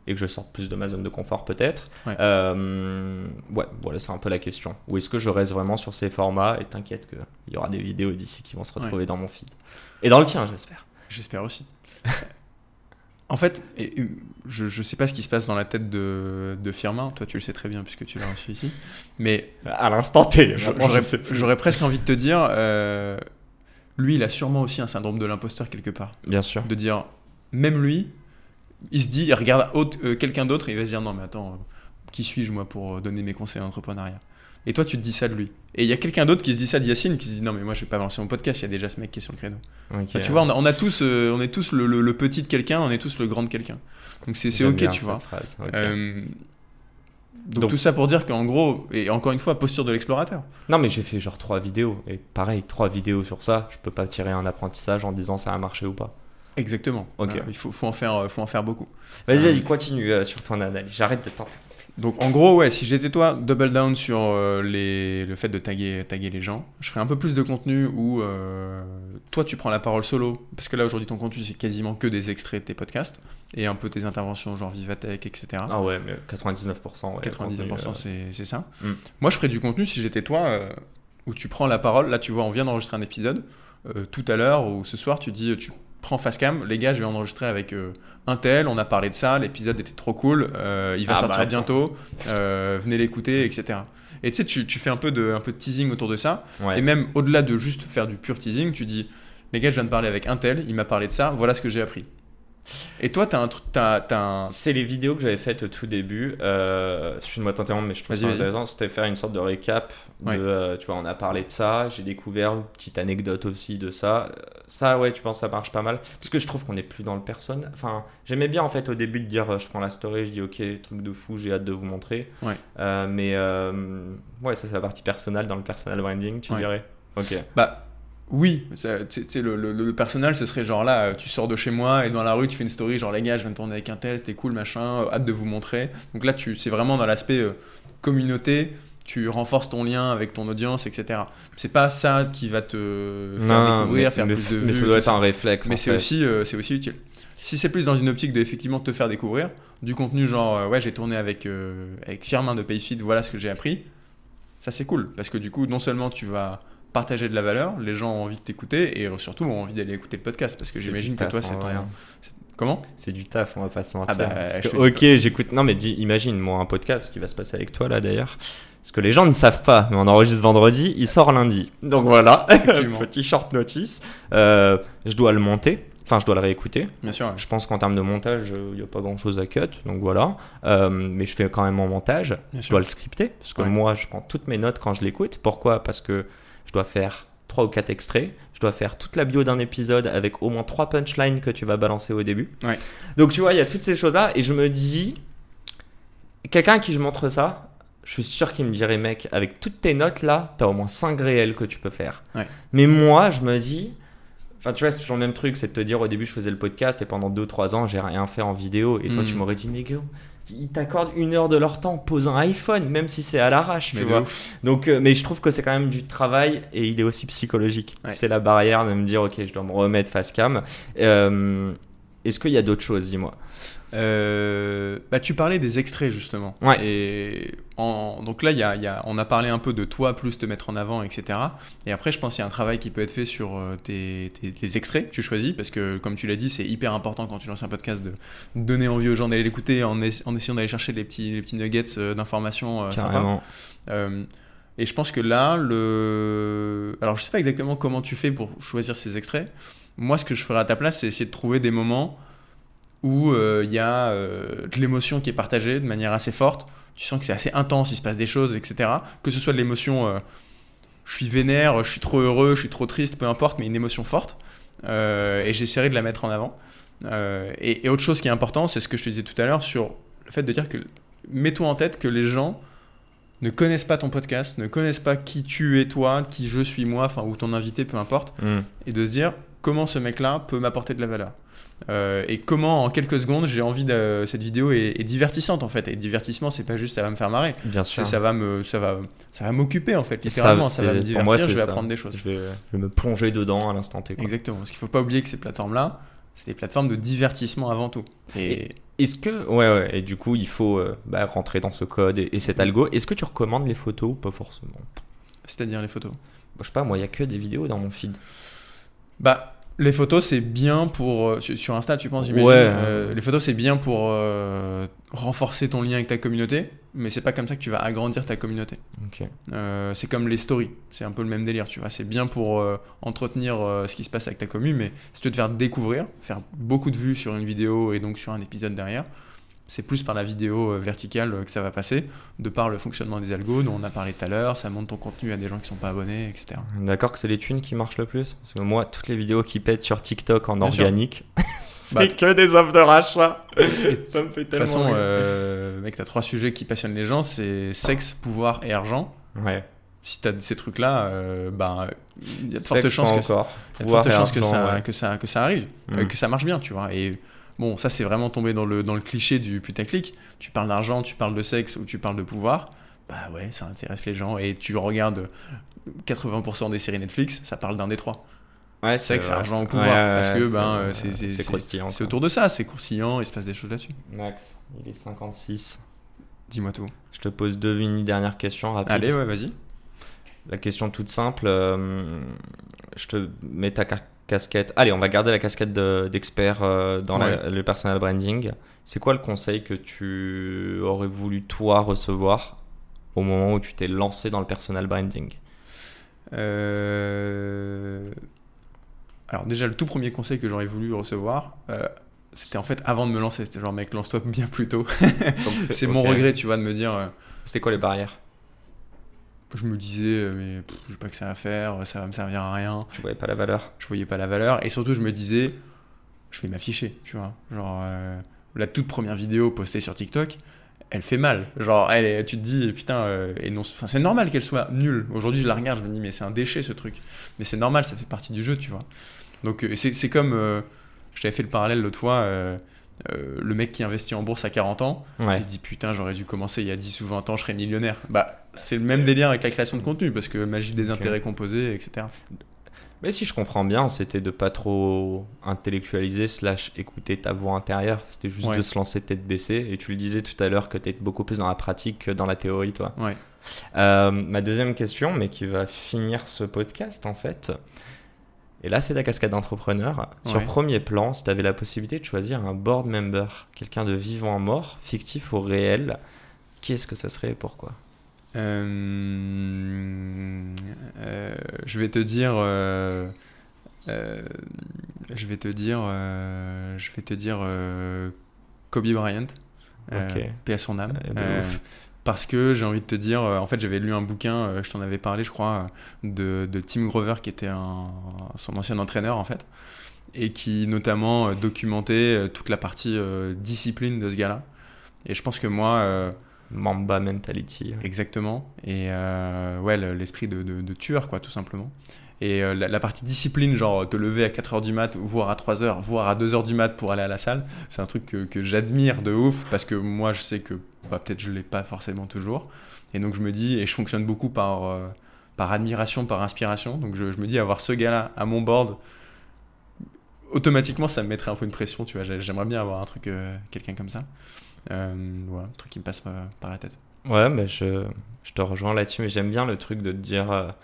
et que je sorte plus de ma zone de confort peut-être? Ouais. Ouais, voilà, c'est un peu la question. Ou est-ce que je reste vraiment sur ces formats et t'inquiète qu'il y aura des vidéos d'ici qui vont se retrouver dans mon feed? Et dans le tien, j'espère. J'espère aussi. *laughs* en fait, je, je sais pas ce qui se passe dans la tête de, de Firmin, toi tu le sais très bien puisque tu l'as reçu ici, mais À l'instant T, j'aurais presque envie de te dire, euh, lui il a sûrement aussi un syndrome de l'imposteur quelque part. Bien sûr. De dire, même lui, il se dit, il regarde euh, quelqu'un d'autre et il va se dire, non mais attends, euh, qui suis-je moi pour donner mes conseils en entrepreneuriat? Et toi tu te dis ça de lui. Et il y a quelqu'un d'autre qui se dit ça de Yacine, qui se dit, non mais moi je vais pas lancer mon podcast, il y a déjà ce mec qui est sur le créneau. Enfin, tu vois, on a, on a tous, euh, on est tous le, le- le petit de quelqu'un, on est tous le grand de quelqu'un. Donc c'est ok, tu vois. phrase, ok. Euh, donc, Donc- tout ça pour dire qu'en gros, et encore une fois, posture de l'explorateur. Non, mais j'ai fait genre trois vidéos. Et pareil, trois vidéos sur ça, je peux pas tirer un apprentissage en disant ça a marché ou pas. Exactement. Ok. Il faut, faut en faire, euh, faut en faire beaucoup. Vas-y, vas-y, continue euh, sur ton analyse. J'arrête de tenter. Donc en gros, ouais, si j'étais toi, double down sur euh, les, le fait de taguer, taguer les gens. Je ferais un peu plus de contenu où euh, toi tu prends la parole solo, parce que là aujourd'hui ton contenu c'est quasiment que des extraits de tes podcasts et un peu tes interventions genre Vivatech, etc. Ah ouais, mais 99%. Ouais, 99% contenu, euh, c'est ça. Mm. Moi, je ferais du contenu si j'étais toi, où tu prends la parole. Là, tu vois, on vient d'enregistrer un épisode. tout à l'heure ou ce soir, tu dis, tu prends Facecam, les gars, je vais enregistrer avec euh, un tel, on a parlé de ça, l'épisode était trop cool, euh, il va Ah, sortir bah, bientôt, euh, venez l'écouter, etc. Et tu sais, tu, tu fais un peu, de, un peu de teasing autour de ça. Ouais. Et même au-delà de juste faire du pur teasing, tu dis, les gars, je viens de parler avec un tel, il m'a parlé de ça, voilà ce que j'ai appris. Et toi, t'as un truc, t'as, t'as un... C'est les vidéos que j'avais faites au tout début. Euh, Excuse-moi de t'interrompre, mais je trouve ça intéressant. C'était faire une sorte de récap. De, Ouais. euh, tu vois, on a parlé de ça. J'ai découvert une petite anecdote aussi de ça. Ça, ouais, tu penses ça marche pas mal Parce que je trouve qu'on n'est plus dans le personne. Enfin, j'aimais bien en fait au début de dire euh, je prends la story, je dis ok, truc de fou, j'ai hâte de vous montrer. Ouais. Euh, mais ouais, ça c'est la partie personnelle dans le personal branding, tu Ouais. dirais? Ok. Bah oui, sais, le, le, le personnel, ce serait genre là, euh, tu sors de chez moi et dans la rue, tu fais une story, genre les gars, je viens de tourner avec un tel, c'était cool, machin, euh, hâte de vous montrer. Donc là, tu, c'est vraiment dans l'aspect euh, communauté, tu renforces ton lien avec ton audience, etc. C'est pas ça qui va te faire découvrir, mais, faire mais, plus de mais vues. ça doit être ça. un réflexe. Mais c'est aussi, euh, c'est aussi utile. Si c'est plus dans une optique de effectivement te faire découvrir, du contenu genre, euh, ouais, j'ai tourné avec, avec Firmin de Payfit, voilà ce que j'ai appris, ça c'est cool. Parce que du coup, non seulement tu vas partager de la valeur, les gens ont envie de t'écouter et surtout ont envie d'aller écouter le podcast. Parce que j'imagine que toi, c'est ton. hein. Comment? C'est du taf, on va pas se mentir. Ah bah, Parce que, ok, j'écoute. Non, mais dis- imagine, moi, un podcast qui va se passer avec toi là d'ailleurs. Parce que les gens ne savent pas, mais on enregistre vendredi, il sort lundi. Donc voilà, *laughs* petit short notice. Euh, je dois le monter, enfin, je dois le réécouter. Bien sûr. Je pense qu'en termes de montage, euh, il n'y a pas grand chose à cut, donc voilà. Euh, mais je fais quand même mon montage. Bien Je sûr. dois le scripter, parce que Ouais. moi, je prends toutes mes notes quand je l'écoute. Pourquoi? Parce que je dois faire trois ou quatre extraits. Je dois faire toute la bio d'un épisode avec au moins trois punchlines que tu vas balancer au début. Ouais. Donc tu vois, il y a toutes ces choses-là, et je me dis, quelqu'un à qui je montre ça, je suis sûr qu'il me dirait, mec, avec toutes tes notes là, t'as au moins 5 réels que tu peux faire. Ouais. Mais moi, je me dis, enfin tu vois, c'est toujours le même truc, c'est de te dire, au début, je faisais le podcast, et pendant 2-3 ans, j'ai rien fait en vidéo, et toi, Mm. tu m'aurais dit, mais gars, ils t'accordent une heure de leur temps, pose un iPhone, même si c'est à l'arrache, tu vois. ouf. Donc, euh, mais je trouve que c'est quand même du travail et il est aussi psychologique. Ouais. C'est la barrière de me dire, ok, je dois me remettre face cam. Euh, est-ce qu'il y a d'autres choses, dis-moi? Euh, bah, tu parlais des extraits justement. Ouais. Et en- donc là, y a, y a- on a parlé un peu de toi, plus te mettre en avant, etc. Et après, je pense qu'il y a un travail qui peut être fait sur euh, tes, tes- les extraits que tu choisis, parce que comme tu l'as dit, c'est hyper important quand tu lances un podcast de donner envie aux gens d'aller l'écouter en, ess- en essayant d'aller chercher les petits, les petits nuggets euh, d'informations sympas. Euh, et je pense que là, le. Alors, je sais pas exactement comment tu fais pour choisir ces extraits. Moi, ce que je ferais à ta place, c'est essayer de trouver des moments où euh, il y a euh, de l'émotion qui est partagée de manière assez forte. Tu sens que c'est assez intense, il se passe des choses, etc. Que ce soit de l'émotion, euh, je suis vénère, je suis trop heureux, je suis trop triste, peu importe, mais une émotion forte. Euh, et j'essaierai de la mettre en avant. Euh, et, et autre chose qui est important, c'est ce que je te disais tout à l'heure sur le fait de dire que mets-toi en tête que les gens ne connaissent pas ton podcast, ne connaissent pas qui tu es toi, qui je suis moi, enfin ou ton invité, peu importe, Hmm. et de se dire comment ce mec-là peut m'apporter de la valeur. Euh, et comment en quelques secondes j'ai envie de cette vidéo est, est divertissante en fait et divertissement c'est pas juste ça va me faire marrer Bien sûr. ça va me ça va ça va m'occuper en fait ça, littéralement ça, va me divertir moi, je vais ça. apprendre des choses Je vais, je vais me plonger dedans à l'instant T. quoi. exactement parce qu'il faut pas oublier que ces plateformes là c'est des plateformes de divertissement avant tout et, Est-ce que. Ouais, ouais, et du coup, il faut euh, bah, rentrer dans ce code et, et cet algo. Est-ce que tu recommandes les photos ou pas forcément? C'est-à-dire les photos? Bah, Je sais pas, moi, il y a que des vidéos dans mon feed. Bah, les photos, c'est bien pour. euh, sur, Insta, tu penses, j'imagine Ouais. Euh, Les photos, c'est bien pour euh, renforcer ton lien avec ta communauté, mais c'est pas comme ça que tu vas agrandir ta communauté. Ok. Euh, c'est comme les stories, c'est un peu le même délire, tu vois. C'est bien pour entretenir ce qui se passe avec ta commu, mais si tu veux te faire découvrir, faire beaucoup de vues sur une vidéo et donc sur un épisode derrière, c'est plus par la vidéo euh, verticale euh, que ça va passer, de par le fonctionnement des algos dont on a parlé tout à l'heure, ça monte ton contenu à des gens qui sont pas abonnés, etc. D'accord que c'est les thunes qui marchent le plus? Parce que moi, toutes les vidéos qui pètent sur TikTok en Bien organique, *laughs* c'est Bah, que des offres de rachat. *laughs* ça me fait De toute tellement. façon, euh, mec, t'as trois sujets qui passionnent les gens, c'est sexe, pouvoir et argent. Ouais. Si t'as ces trucs-là, euh, ben, il y a de fortes Sexe, chances, pas que, encore. il y a de fortes chances que, ça, ouais. que, ça, que ça arrive, euh, Mm. que ça marche bien, tu vois. Et bon, ça, c'est vraiment tombé dans le, dans le cliché du putaclic. Tu parles d'argent, tu parles de sexe ou tu parles de pouvoir. Bah ouais, ça intéresse les gens. Et tu regardes 80% des séries Netflix, ça parle d'un des trois. Ouais, Sexe, argent ou pouvoir. Ouais, parce que ben, c'est- euh, c'est- autour de ça, c'est croustillant, il se passe des choses là-dessus. Max, il est 56. Dis-moi tout. Je te pose deux, une dernière question rapide. Allez, ouais, vas-y. La question toute simple, euh, je te mets ta ca- casquette. Allez, on va garder la casquette de- d'expert euh, dans la- le personal branding. C'est quoi le conseil que tu aurais voulu toi recevoir au moment où tu t'es lancé dans le personal branding? Euh, Alors déjà, le tout premier conseil que j'aurais voulu recevoir, euh, c'était en fait avant de me lancer. C'était genre, mec, lance-toi bien plus tôt. *laughs* c'est mon regret, tu vois, de me dire... C'était quoi les barrières? Je me disais, euh, mais je sais pas que ça à faire, ça va me servir à rien. Tu voyais pas la valeur Je voyais pas la valeur. Et surtout, je me disais, je vais m'afficher, tu vois. Genre, euh, la toute première vidéo postée sur TikTok, elle fait mal. Genre, elle, est- tu te dis, putain, euh, et non, enfin, c'est normal qu'elle soit nulle. Aujourd'hui, je la regarde, je me dis, mais c'est un déchet ce truc. Mais c'est normal, ça fait partie du jeu, tu vois. Donc, c'est c'est comme, euh, je t'avais fait le parallèle l'autre fois, euh, le mec qui investit en bourse à 40 ans, Ouais. il se dit, putain, j'aurais dû commencer il y a 10 ou 20 ans, je serais millionnaire. Bah, c'est le même délire avec la création de contenu, parce que magie des intérêts composés, etc. Mais si je comprends bien, c'était de pas trop intellectualiser slash écouter ta voix intérieure. C'était juste Ouais. de se lancer tête baissée. Et tu le disais tout à l'heure que tu es beaucoup plus dans la pratique que dans la théorie, toi. Ouais. Euh, ma deuxième question, mais qui va finir ce podcast en fait. Et là, c'est ta cascade d'entrepreneur. Sur premier plan, si tu avais la possibilité de choisir un board member, quelqu'un de vivant mort, fictif ou réel, qui est-ce que ça serait et pourquoi? Euh, euh, je vais te dire. euh, je vais te dire. je vais te dire Kobe Bryant. Euh, Ok. paix à son âme. Parce que j'ai envie de te dire, euh, en fait, j'avais lu un bouquin, euh, je t'en avais parlé, je crois, euh, de, de Tim Grover, qui était un, son ancien entraîneur, en fait, et qui notamment euh, documentait toute la partie discipline de ce gars-là. Et je pense que moi, Mamba mentality. Exactement. Et ouais, le- l'esprit de, de- de tueur, quoi, tout simplement. Et la, la partie discipline, genre te lever à 4h du mat, voire à 3h, voire à 2h du mat pour aller à la salle, c'est un truc que, que j'admire de ouf parce que moi je sais que bah, peut-être je l'ai pas forcément toujours. Et donc je me dis, et je fonctionne beaucoup par, euh, par admiration, par inspiration. Donc je, me dis, avoir ce gars-là à mon board, automatiquement, ça me mettrait un peu une pression, tu vois. J'ai- J'aimerais bien avoir un truc, euh, quelqu'un comme ça. Euh, voilà, un truc qui me passe par la tête. Ouais, mais je, je te rejoins là-dessus, mais j'aime bien le truc de te dire.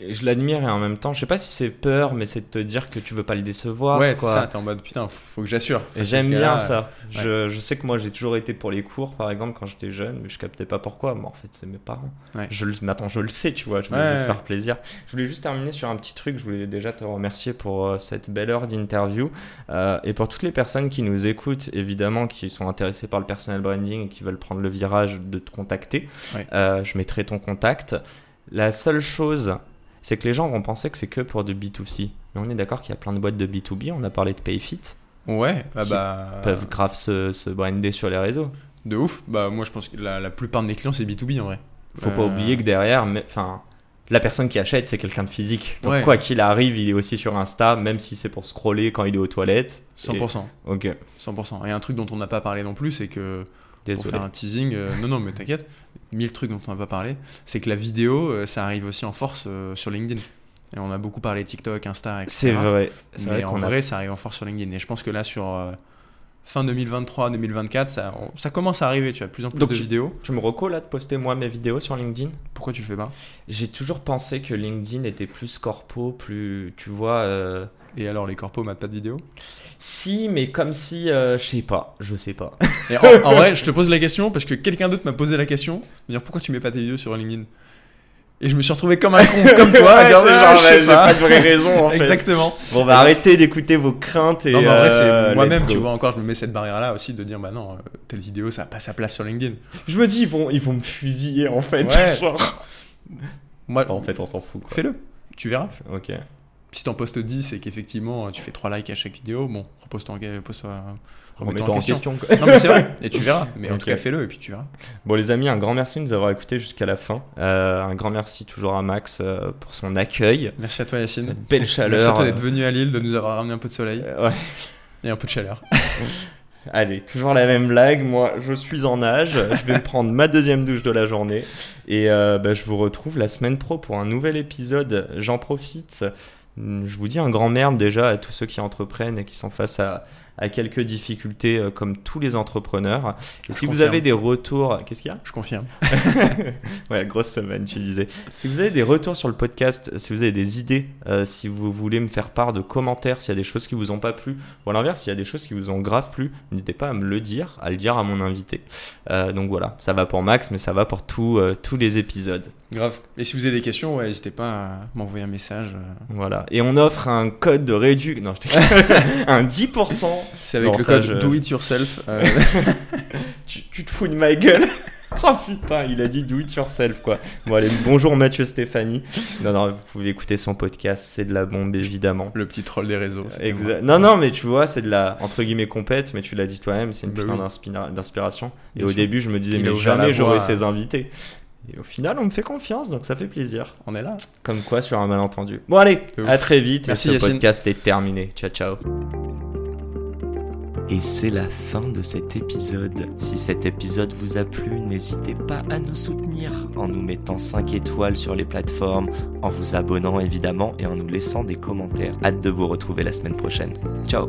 Je l'admire et en même temps, je sais pas si c'est peur, mais c'est de te dire que tu veux pas le décevoir. ouais, quoi. ça, t'es en mode putain, faut, faut que j'assure. Et j'aime bien ça. Je, je sais que moi j'ai toujours été pour les cours, par exemple, quand j'étais jeune, mais je captais pas pourquoi. Mais en fait, c'est mes parents. Ouais. Je attends, je le sais, tu vois. Je voulais juste faire plaisir. Je voulais juste terminer sur un petit truc. Je voulais déjà te remercier pour euh, cette belle heure d'interview Euh, et pour toutes les personnes qui nous écoutent, évidemment, qui sont intéressées par le personal branding et qui veulent prendre le virage de te contacter. Euh, je mettrai ton contact. La seule chose, c'est que les gens vont penser que c'est que pour du B2C. Mais on est d'accord qu'il y a plein de boîtes de B2B. On a parlé de PayFit. Ouais, bah, Qui bah peuvent grave se, se brander sur les réseaux. de ouf. Bah moi je pense que la, la plupart de mes clients c'est B2B en vrai. Faut pas Euh, oublier que derrière, enfin, la personne qui achète, c'est quelqu'un de physique. Donc Ouais. quoi qu'il arrive, il est aussi sur Insta, même si c'est pour scroller quand il est aux toilettes. 100%. Et- Ok. 100%. Et un truc dont on n'a pas parlé non plus, c'est que pour Désolé. faire un teasing, euh, non non mais t'inquiète, mille trucs dont on n'a pas parlé, c'est que la vidéo, euh, ça arrive aussi en force euh, sur LinkedIn. Et on a beaucoup parlé TikTok, Insta, etc. C'est vrai. Mais vrai en a- vrai, ça arrive en force sur LinkedIn. Et je pense que là, sur euh, fin 2023-2024, ça, on- ça commence à arriver. Tu as de plus en plus Donc de tu- vidéos. Tu me reco là de poster moi mes vidéos sur LinkedIn? Pourquoi tu le fais pas? J'ai toujours pensé que LinkedIn était plus corpo, plus, tu vois. euh, Et alors, les corpos mettent pas de vidéos Si, mais comme si, euh, je sais pas, je sais pas. Et en, en vrai, je te pose la question parce que quelqu'un d'autre m'a posé la question. Me dire pourquoi tu mets pas tes vidéos sur LinkedIn? Et je me suis retrouvé comme un con, comme toi, à dire Ah, genre, je sais ouais, j'ai pas. pas de vraie raison en *laughs* fait. Exactement. Bon, bah arrêtez d'écouter vos craintes et. non, mais en vrai, euh, c'est moi-même, let's tu vois, encore, je me mets cette barrière-là aussi de dire, bah non, euh, telle vidéo, ça n'a pas sa place sur LinkedIn. Je me dis, ils vont, ils vont me fusiller en fait. Ouais. *laughs* Genre. Moi, En fait, on s'en fout fais-le, tu verras. Ok. Si t'en postes 10 et qu'effectivement tu fais 3 likes à chaque vidéo, bon, repose-toi en, pose-toi- remets-toi Remets-toi en question. quoi. Non, mais c'est vrai, *laughs* et tu verras. Mais en Ok. tout cas, fais-le et puis tu verras. Bon les amis, un grand merci de nous avoir écoutés jusqu'à la fin. Euh, un grand merci toujours à Max euh, pour son accueil. Merci à toi, Yacine. Cette belle chaleur. Merci à toi d'être venu à Lille, de nous avoir ramené un peu de soleil Euh, ouais. et un peu de chaleur. *laughs* Allez, toujours la même blague. Moi, je suis en âge. Je vais me prendre ma deuxième douche de la journée. Et euh, bah, je vous retrouve la semaine pro pour un nouvel épisode. J'en profite. Je vous dis un grand merde déjà à tous ceux qui entreprennent et qui sont face à, à quelques difficultés euh, comme tous les entrepreneurs. Et Je si vous avez des retours... Qu'est-ce qu'il y a? Je confirme. *laughs* Ouais, grosse semaine, tu disais. Si vous avez des retours sur le podcast, si vous avez des idées, euh, si vous voulez me faire part de commentaires, s'il y a des choses qui vous ont pas plu, ou à l'inverse, s'il y a des choses qui vous ont grave plu, n'hésitez pas à me le dire, à le dire à mon invité. Euh, donc voilà, ça va pour Max, mais ça va pour tous les épisodes. Grave. Et si vous avez des questions, ouais, n'hésitez pas à m'envoyer un message. euh. Voilà. Et on offre un code de réduction. Non, je *laughs* t'ai- un 10%. C'est avec le ça, code je- Do It Yourself. euh, *laughs* Tu, tu te fous de ma gueule. *laughs* Oh putain, il a dit do it yourself quoi. Bon allez, bonjour Mathieu Stéphanie. Non non, vous pouvez écouter son podcast, c'est de la bombe évidemment. le petit troll des réseaux. Exact. Non, non, mais tu vois, c'est de la entre guillemets compète, mais tu l'as dit toi-même, c'est une Bah putain oui. d'inspiration. Et Bien au sûr. début, je me disais, Il mais jamais j'aurais ces invités. Et au final, on me fait confiance, donc ça fait plaisir. On est là. Comme quoi, sur un malentendu. Bon, allez, à très vite. Merci, et ce podcast est terminé. Ciao, ciao. Et c'est la fin de cet épisode. Si cet épisode vous a plu, n'hésitez pas à nous soutenir en nous mettant 5 étoiles sur les plateformes, en vous abonnant évidemment et en nous laissant des commentaires. Hâte de vous retrouver la semaine prochaine. Ciao